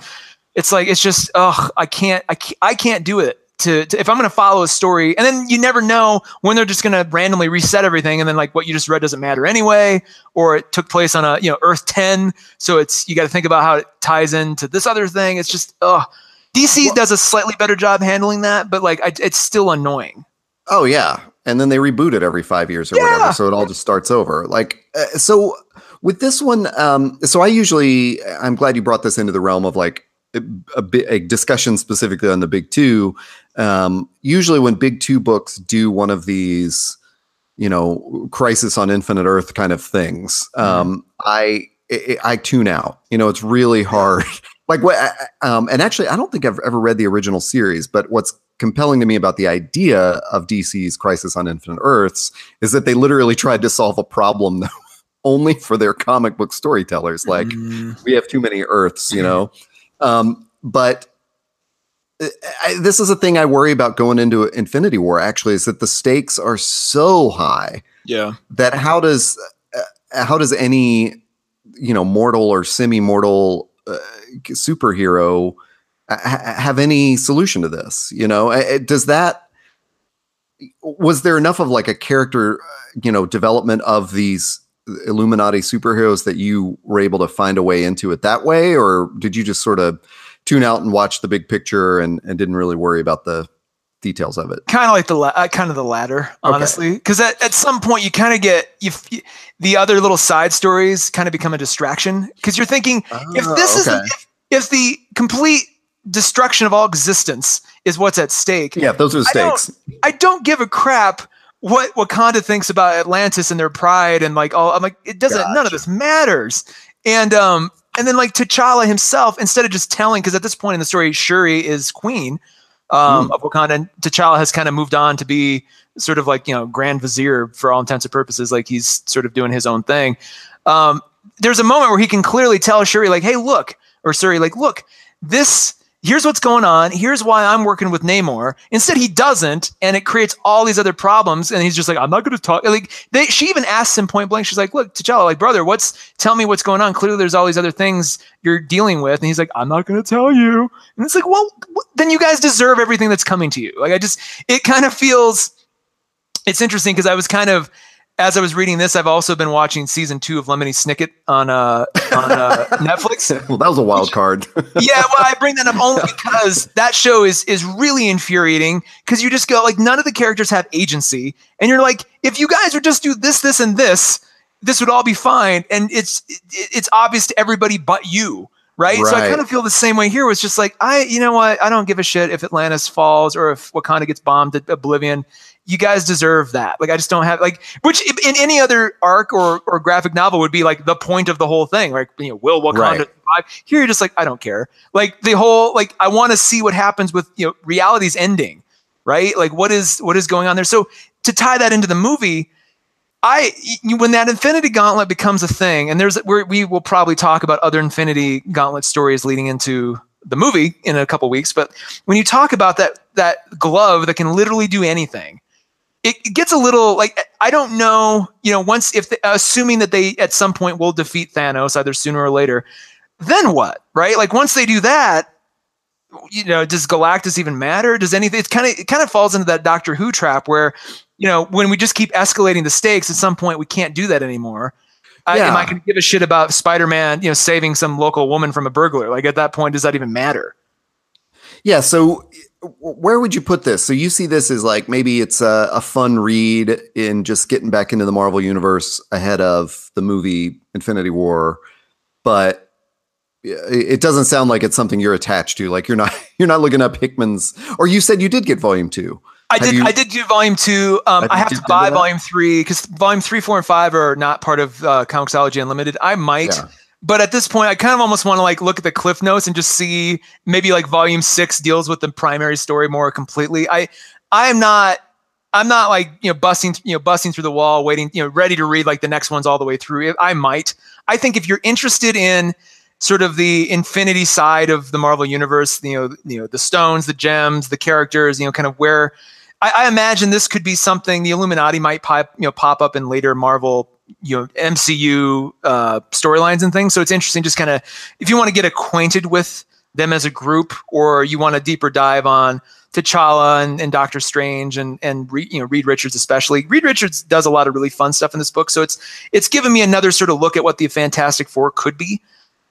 it's like it's just, oh, I can't, I can't, I can't do it to, to if I'm going to follow a story, and then you never know when they're just going to randomly reset everything, and then like what you just read doesn't matter anyway, or it took place on a you know Earth 10, so it's you got to think about how it ties into this other thing. It's just oh. DC well, does a slightly better job handling that, but like I, it's still annoying. Oh yeah, and then they reboot it every five years or yeah. whatever, so it all just starts over. Like uh, so with this one, um, so I usually I'm glad you brought this into the realm of like a, a, a discussion specifically on the big two um, usually, when big two books do one of these, you know, crisis on infinite Earth kind of things, mm-hmm. um, I, I, I tune out. You know, it's really hard. Like what? Um, and actually, I don't think I've ever read the original series, but what's compelling to me about the idea of DC's Crisis on Infinite Earths is that they literally tried to solve a problem only for their comic book storytellers. Like, mm. we have too many Earths, you know. Um, but I, this is a thing I worry about going into Infinity War. Actually, is that the stakes are so high. Yeah. That how does uh, how does any you know mortal or semi mortal uh, superhero ha- have any solution to this? You know, does that was there enough of like a character you know development of these Illuminati superheroes that you were able to find a way into it that way, or did you just sort of tune out and watch the big picture and, and didn't really worry about the details of it. Kind of like the la- uh, kind of the latter, honestly, because okay. at, at some point you kind of get you, the other little side stories kind of become a distraction because you're thinking oh, if this okay. is if, the complete destruction of all existence is what's at stake. Yeah, those are the stakes. I don't, I don't give a crap what Wakanda thinks about Atlantis and their pride and like all. I'm like, it doesn't. Gotcha. None of this matters. And um, and then like T'Challa himself, instead of just telling, because at this point in the story, Shuri is queen um, mm. of Wakanda, and T'Challa has kind of moved on to be sort of like you know Grand Vizier for all intents and purposes, like he's sort of doing his own thing. Um, there's a moment where he can clearly tell Shuri, like, "Hey, look," or Shuri, like, "Look, this here's what's going on. Here's why I'm working with Namor. Instead, he doesn't, and it creates all these other problems. And he's just like, I'm not going to talk. Like they, she even asks him point blank. She's like, Look, T'Challa, like brother, what's? Tell me what's going on. Clearly, there's all these other things you're dealing with. And he's like, I'm not going to tell you. And it's like, well, then you guys deserve everything that's coming to you. Like I just, it kind of feels. It's interesting because I was kind of as I was reading this, I've also been watching season two of Lemony Snicket on uh, on uh, Netflix. well, that was a wild card. yeah, well, I bring that up only because that show is is really infuriating because you just go like none of the characters have agency, and you're like, if you guys would just do this, this, and this, this would all be fine, and it's it, it's obvious to everybody but you. Right? right? So I kind of feel the same way here. Was just like I, you know what? I don't give a shit if Atlantis falls or if Wakanda gets bombed at Oblivion you guys deserve that. Like I just don't have like which in any other arc or or graphic novel would be like the point of the whole thing. Like you know, will Wakanda right. survive? Here you're just like I don't care. Like the whole like I want to see what happens with you know reality's ending, right? Like what is what is going on there? So to tie that into the movie. I when that Infinity Gauntlet becomes a thing, and there's we will probably talk about other Infinity Gauntlet stories leading into the movie in a couple weeks. But when you talk about that that glove that can literally do anything, it gets a little like I don't know, you know, once if the, assuming that they at some point will defeat Thanos either sooner or later, then what, right? Like once they do that, you know, does Galactus even matter? Does anything? It's kind of it kind of falls into that Doctor Who trap where, you know, when we just keep escalating the stakes, at some point we can't do that anymore. Yeah. I, am I going to give a shit about Spider-Man, you know, saving some local woman from a burglar? Like at that point, does that even matter? Yeah. So where would you put this? So you see this as like maybe it's a, a, fun read in just getting back into the Marvel universe ahead of the movie Infinity War, but it doesn't sound like it's something you're attached to. Like you're not you're not looking up Hickman's. Or you said you did get Volume Two. I did. You, I did do Volume Two. Um, I have to buy Volume Three because Volume Three, Four, and Five are not part of uh, Comixology Unlimited. I might. Yeah but at this point, I kind of almost want to like look at the cliff notes and just see maybe like volume six deals with the primary story more completely. I I am not I'm not like you know busting you know busting through the wall, waiting you know ready to read like the next ones all the way through. I might. I think if you're interested in sort of the infinity side of the Marvel universe, you know, you know the stones, the gems, the characters, you know, kind of where I, I imagine this could be something the Illuminati might pop you know pop up in later Marvel you know MCU uh, storylines and things. So it's interesting, just kind of if you want to get acquainted with them as a group, or you want a deeper dive on T'Challa and, and Doctor Strange and and Re, you know Reed Richards especially. Reed Richards does a lot of really fun stuff in this book, so it's it's given me another sort of look at what the Fantastic Four could be.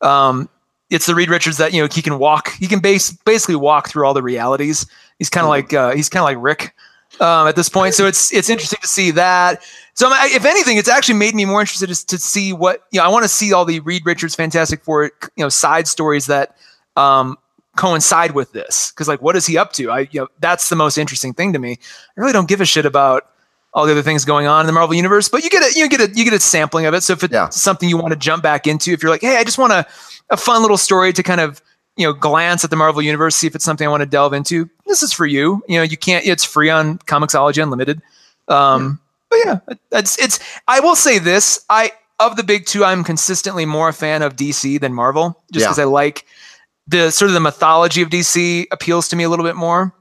Um, it's the Reed Richards that you know he can walk, he can base basically walk through all the realities. He's kind of mm-hmm. like uh, he's kind of like Rick um, at this point. So it's it's interesting to see that. So if anything, it's actually made me more interested to see what you know. I want to see all the Reed Richards Fantastic Four you know side stories that um, coincide with this because like what is he up to? I you know that's the most interesting thing to me. I really don't give a shit about all the other things going on in the Marvel universe, but you get a you get a you get a sampling of it. So if it's yeah. something you want to jump back into, if you're like, hey, I just want a a fun little story to kind of you know glance at the Marvel universe, see if it's something I want to delve into. This is for you. You know, you can't. It's free on Comixology Unlimited. Um, yeah. But yeah, it's it's. I will say this. I of the big two, I'm consistently more a fan of DC than Marvel, just because yeah. I like the sort of the mythology of DC appeals to me a little bit more.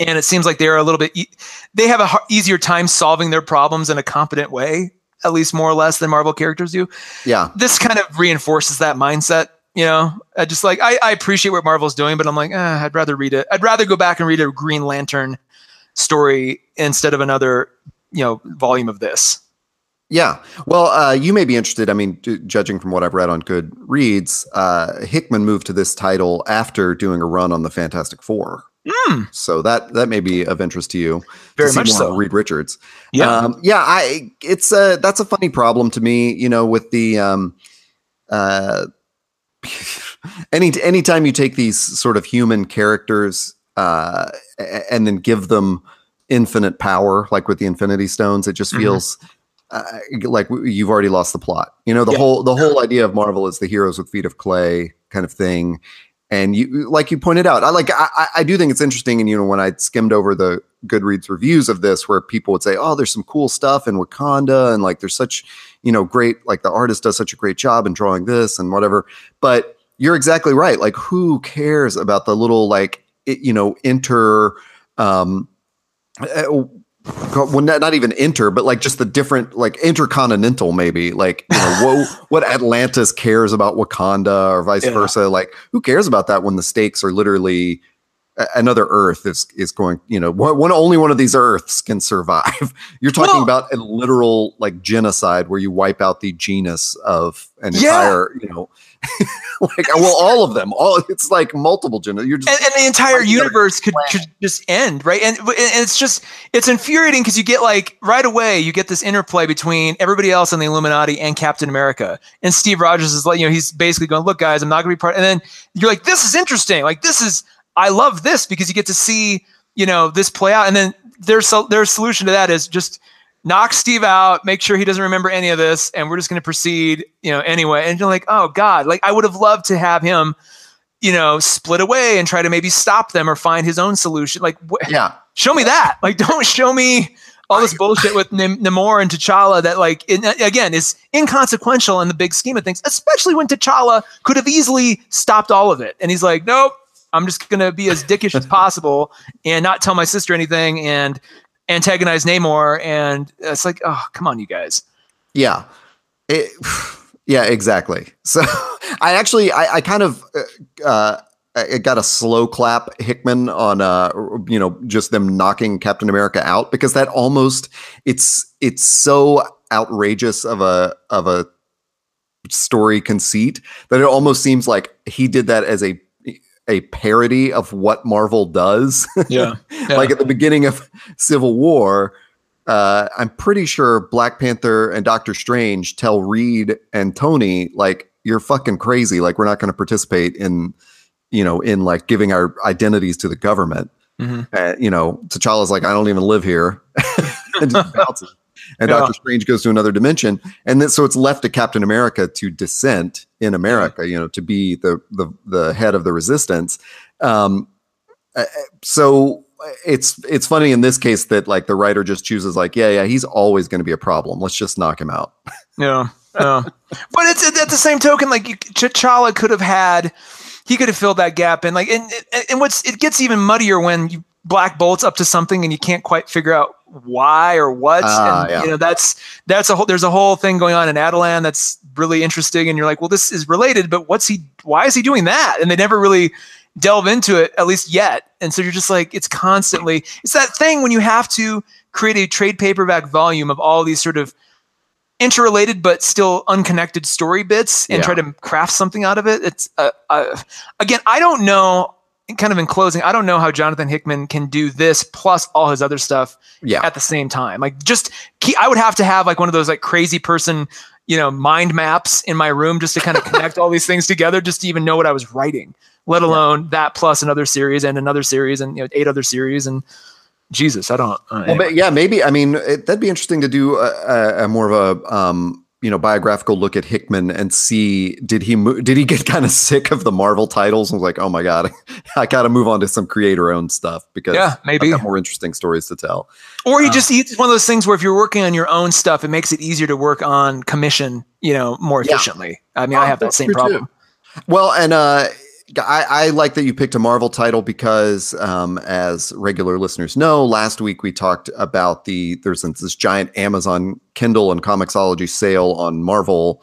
And it seems like they're a little bit. E- they have a h- easier time solving their problems in a competent way, at least more or less than Marvel characters do. Yeah, this kind of reinforces that mindset you know, I just like I, I appreciate what Marvel's doing, but I'm like, eh, I'd rather read it. I'd rather go back and read a Green Lantern story instead of another, you know, volume of this. Yeah. Well, uh, you may be interested. I mean, judging from what I've read on Goodreads, uh, Hickman moved to this title after doing a run on the Fantastic Four. Mm. So that that may be of interest to you. Very to much so. Reed Richards. Yeah. Um, yeah. I. It's a that's a funny problem to me. You know, with the um, uh, any anytime you take these sort of human characters uh, and then give them infinite power, like with the Infinity Stones, it just mm-hmm. feels mm-hmm. uh, like you've already lost the plot. You know, the yeah. whole the whole idea of Marvel is the heroes with feet of clay kind of thing. And you, like you pointed out, I like I, I do think it's interesting. And you know, when I skimmed over the Goodreads reviews of this, where people would say, "Oh, there's some cool stuff in Wakanda," and like there's such you know great like the artist does such a great job in drawing this and whatever. But you're exactly right. Like, who cares about the little like it, you know inter um, uh, well not, not even inter but like just the different like intercontinental maybe like you know what, what atlantis cares about wakanda or vice yeah. versa like who cares about that when the stakes are literally another Earth is is going. You know, one, one only one of these Earths can survive. You're talking well, about a literal like genocide where you wipe out the genus of an yeah. entire. You know like well all of them all it's like multiple generations you're just and, and the entire universe could, could just end right and, and it's just it's infuriating because you get like right away you get this interplay between everybody else in the illuminati and captain america and steve rogers is like you know he's basically going look guys i'm not going to be part and then you're like this is interesting like this is i love this because you get to see you know this play out and then their, their solution to that is just knock Steve out, make sure he doesn't remember any of this, and we're just going to proceed, you know, anyway. And you're like, oh God, like I would have loved to have him, you know, split away and try to maybe stop them or find his own solution. Like, wh- yeah, show me that. Like, don't show me all this bullshit with N- Namor and T'Challa that, like, in, again, is inconsequential in the big scheme of things, especially when T'Challa could have easily stopped all of it. And he's like, nope. I'm just gonna be as dickish as possible and not tell my sister anything and antagonize Namor, and it's like, oh, come on, you guys. Yeah, it, yeah, exactly. So I actually, I, I kind of. Uh, uh it got a slow clap Hickman on uh you know just them knocking Captain America out because that almost it's it's so outrageous of a of a story conceit that it almost seems like he did that as a a parody of what Marvel does. Yeah. yeah. like at the beginning of Civil War, uh, I'm pretty sure Black Panther and Doctor Strange tell Reed and Tony, like, you're fucking crazy. Like, we're not going to participate in, you know, in like giving our identities to the government. Mm-hmm. Uh, you know, T'Challa's like, I don't even live here. and just bounces and yeah. Doctor Strange goes to another dimension, and then so it's left to Captain America to dissent in America, you know, to be the the the head of the resistance. Um, uh, so it's it's funny in this case that like the writer just chooses like, yeah, yeah, he's always going to be a problem. Let's just knock him out. yeah, yeah. but it's at the same token, like T'Challa could have had, he could have filled that gap, and like, and and what's it gets even muddier when you Black Bolt's up to something and you can't quite figure out why or what. Uh, and, yeah. You know, that's that's a whole. There's a whole thing going on in Attilan that's really interesting, and you're like, well, this is related, but what's he? Why is he doing that? And they never really delve into it, at least yet. And so you're just like, it's constantly. It's that thing when you have to create a trade paperback volume of all these sort of interrelated but still unconnected story bits and yeah. try to craft something out of it. It's uh, uh, again, I don't know kind of in closing, I don't know how Jonathan Hickman can do this plus all his other stuff yeah. at the same time. Like just I would have to have like one of those like crazy person, you know, mind maps in my room just to kind of connect all these things together just to even know what I was writing, let alone yeah. that plus another series and another series and you know eight other series and Jesus, I don't. Uh, anyway. Well, yeah, maybe. I mean, it, that'd be interesting to do a, a, a more of a um, you know biographical look at Hickman and see did he mo- did he get kind of sick of the Marvel titles? And was like oh my god I got to move on to some creator owned stuff because yeah maybe. More interesting stories to tell. Or he um, just it's one of those things where if you're working on your own stuff it makes it easier to work on commission you know more efficiently. Yeah. I mean oh, I have that same problem too. well and uh I, I, like that you picked a Marvel title because, um, as regular listeners know, last week we talked about the there's this giant Amazon Kindle and Comixology sale on Marvel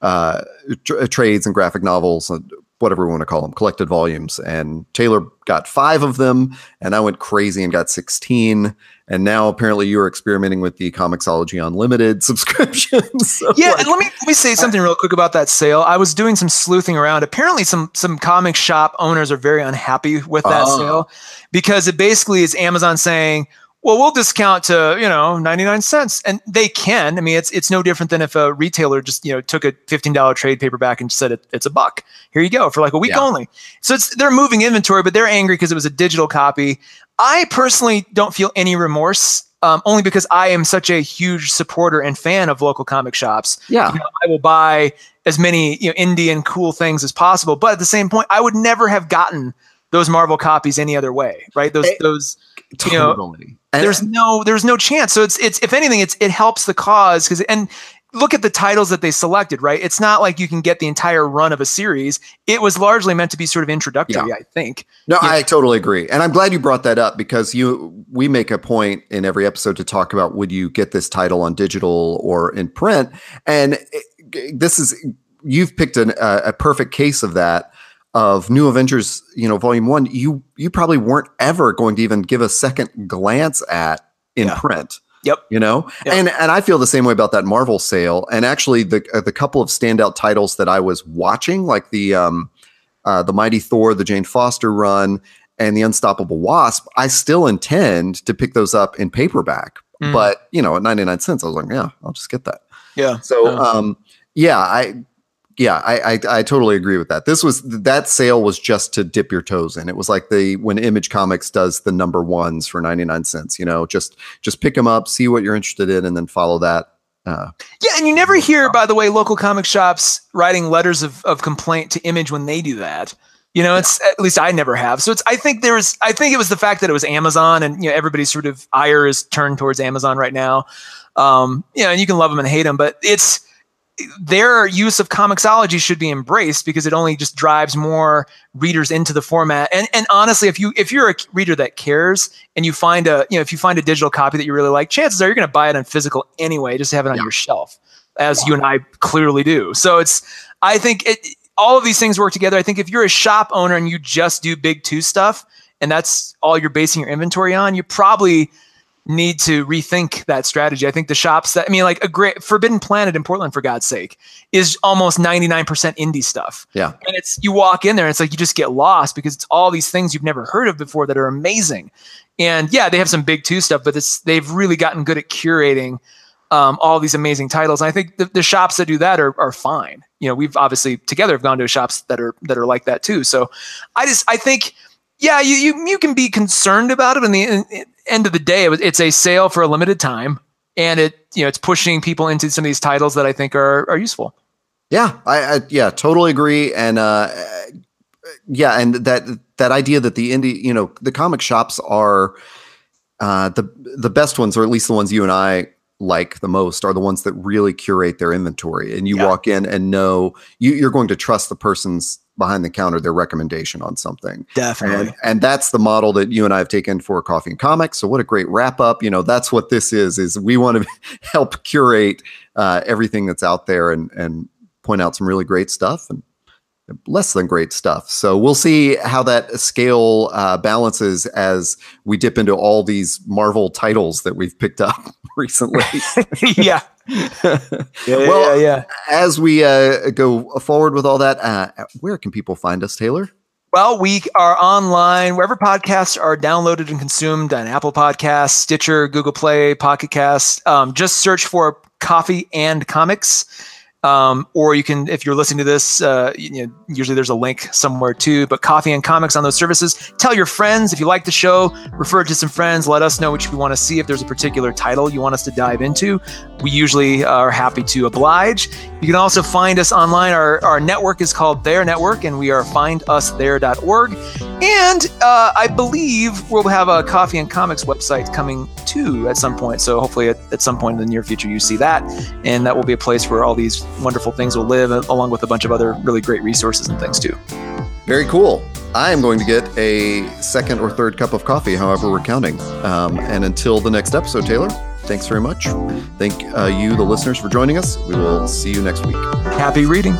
uh, tr- trades and graphic novels, whatever we want to call them, collected volumes. And Taylor got five of them, and I went crazy and got sixteen. And now apparently you're experimenting with the Comixology Unlimited subscription. so yeah, like, and let me let me say something real quick about that sale. I was doing some sleuthing around. Apparently, some some comic shop owners are very unhappy with that uh, sale because it basically is Amazon saying, well, we'll discount to, you know, 99 cents. And they can. I mean, it's it's no different than if a retailer just, you know, took a $15 trade paperback and said it, it's a buck. Here you go for like a week yeah. only. So it's they're moving inventory, but they're angry because it was a digital copy. I personally don't feel any remorse. Um, only because I am such a huge supporter and fan of local comic shops. Yeah, you know, I will buy as many you know indie and cool things as possible. But at the same point, I would never have gotten those Marvel copies any other way, right? Those it, those you totally. know, and there's no there's no chance. So it's it's if anything, it's it helps the cause because and look at the titles that they selected, right? It's not like you can get the entire run of a series. It was largely meant to be sort of introductory, yeah. I think. No, I totally agree. And I'm glad you brought that up because you we make a point in every episode to talk about would you get this title on digital or in print? And it, this is you've picked an, uh, a perfect case of that of New Avengers, you know, Volume One, you you probably weren't ever going to even give a second glance at in Yeah. print. Yep. You know, Yep. and and I feel the same way about that Marvel sale. And actually, the uh, the couple of standout titles that I was watching, like the um, uh, the Mighty Thor, the Jane Foster run, and the Unstoppable Wasp, I still intend to pick those up in paperback. Mm. But you know, at ninety nine cents, I was like, yeah, I'll just get that. Yeah. So, um, yeah, I, yeah, I, I, I totally agree with that. This was that sale was just to dip your toes in. It was like the when Image Comics does the number ones for ninety nine cents. You know, just just pick them up, see what you're interested in, and then follow that. Uh, Yeah, and you never hear, by the way, local comic shops writing letters of, of complaint to Image when they do that. You know, it's at least I never have. So it's I think there was I think it was the fact that it was Amazon and you know everybody's sort of ire is turned towards Amazon right now. Um, you know, and you can love them and hate them, but it's their use of Comixology should be embraced because it only just drives more readers into the format. And and honestly, if you if you're a reader that cares and you find a you know if you find a digital copy that you really like, chances are you're going to buy it on physical anyway, just to have it on Yeah. your shelf, as you and I clearly do. So it's I think it all of these things work together. I think if you're a shop owner and you just do big two stuff and that's all you're basing your inventory on, you probably need to rethink that strategy. I think the shops that I mean, like a great Forbidden Planet in Portland, for God's sake, is almost 99% indie stuff. yeah, And it's you walk in there and it's like you just get lost because it's all these things you've never heard of before that are amazing. And yeah, they have some big two stuff, but it's they've really gotten good at curating um, all these amazing titles. And I think the, the shops that do that are, are fine. You know, we've obviously together have gone to shops that are that are like that too. So I just I think yeah, you you, you can be concerned about it. In the end of the day, it was- it's a sale for a limited time, and it you know it's pushing people into some of these titles that I think are are useful. yeah, I, I yeah, totally agree. And uh, yeah, and that that idea that the indie, you know, the comic shops are uh, the the best ones, or at least the ones you and I like the most, are the ones that really curate their inventory. And you Yeah. walk in and know you, you're going to trust the person's behind the counter their recommendation on something. Definitely. And, and that's the model that you and I have taken for Coffee and Comics. So what a great wrap up. You know, that's what this is, is we want to help curate uh, everything that's out there and, and point out some really great stuff and less than great stuff. So we'll see how that scale uh, balances as we dip into all these Marvel titles that we've picked up recently. yeah. Yeah, Well, yeah, yeah. as we uh, go forward with all that, uh, where can people find us, Taylor? Well, we are online wherever podcasts are downloaded and consumed on Apple Podcasts, Stitcher, Google Play, Pocket Cast. Um, just search for Coffee and Comics. Um, or you can, if you're listening to this, uh, you know, usually there's a link somewhere too. But Coffee and Comics on those services. Tell your friends if you like the show. Refer it to some friends. Let us know what you want to see. If there's a particular title you want us to dive into, we usually are happy to oblige. You can also find us online. Our, our network is called Their Network, and we are findusthere.org. And uh, I believe we'll have a Coffee and Comics website coming too at some point. So hopefully, at, at some point in the near future, you see that, and that will be a place where all these wonderful things will live, uh, along with a bunch of other really great resources and things too. Very cool. I am going to get a second or third cup of coffee, however we're counting. Um, and until the next episode, Taylor, thanks very much. Thank uh, you, the listeners, for joining us. We will see you next week. Happy reading.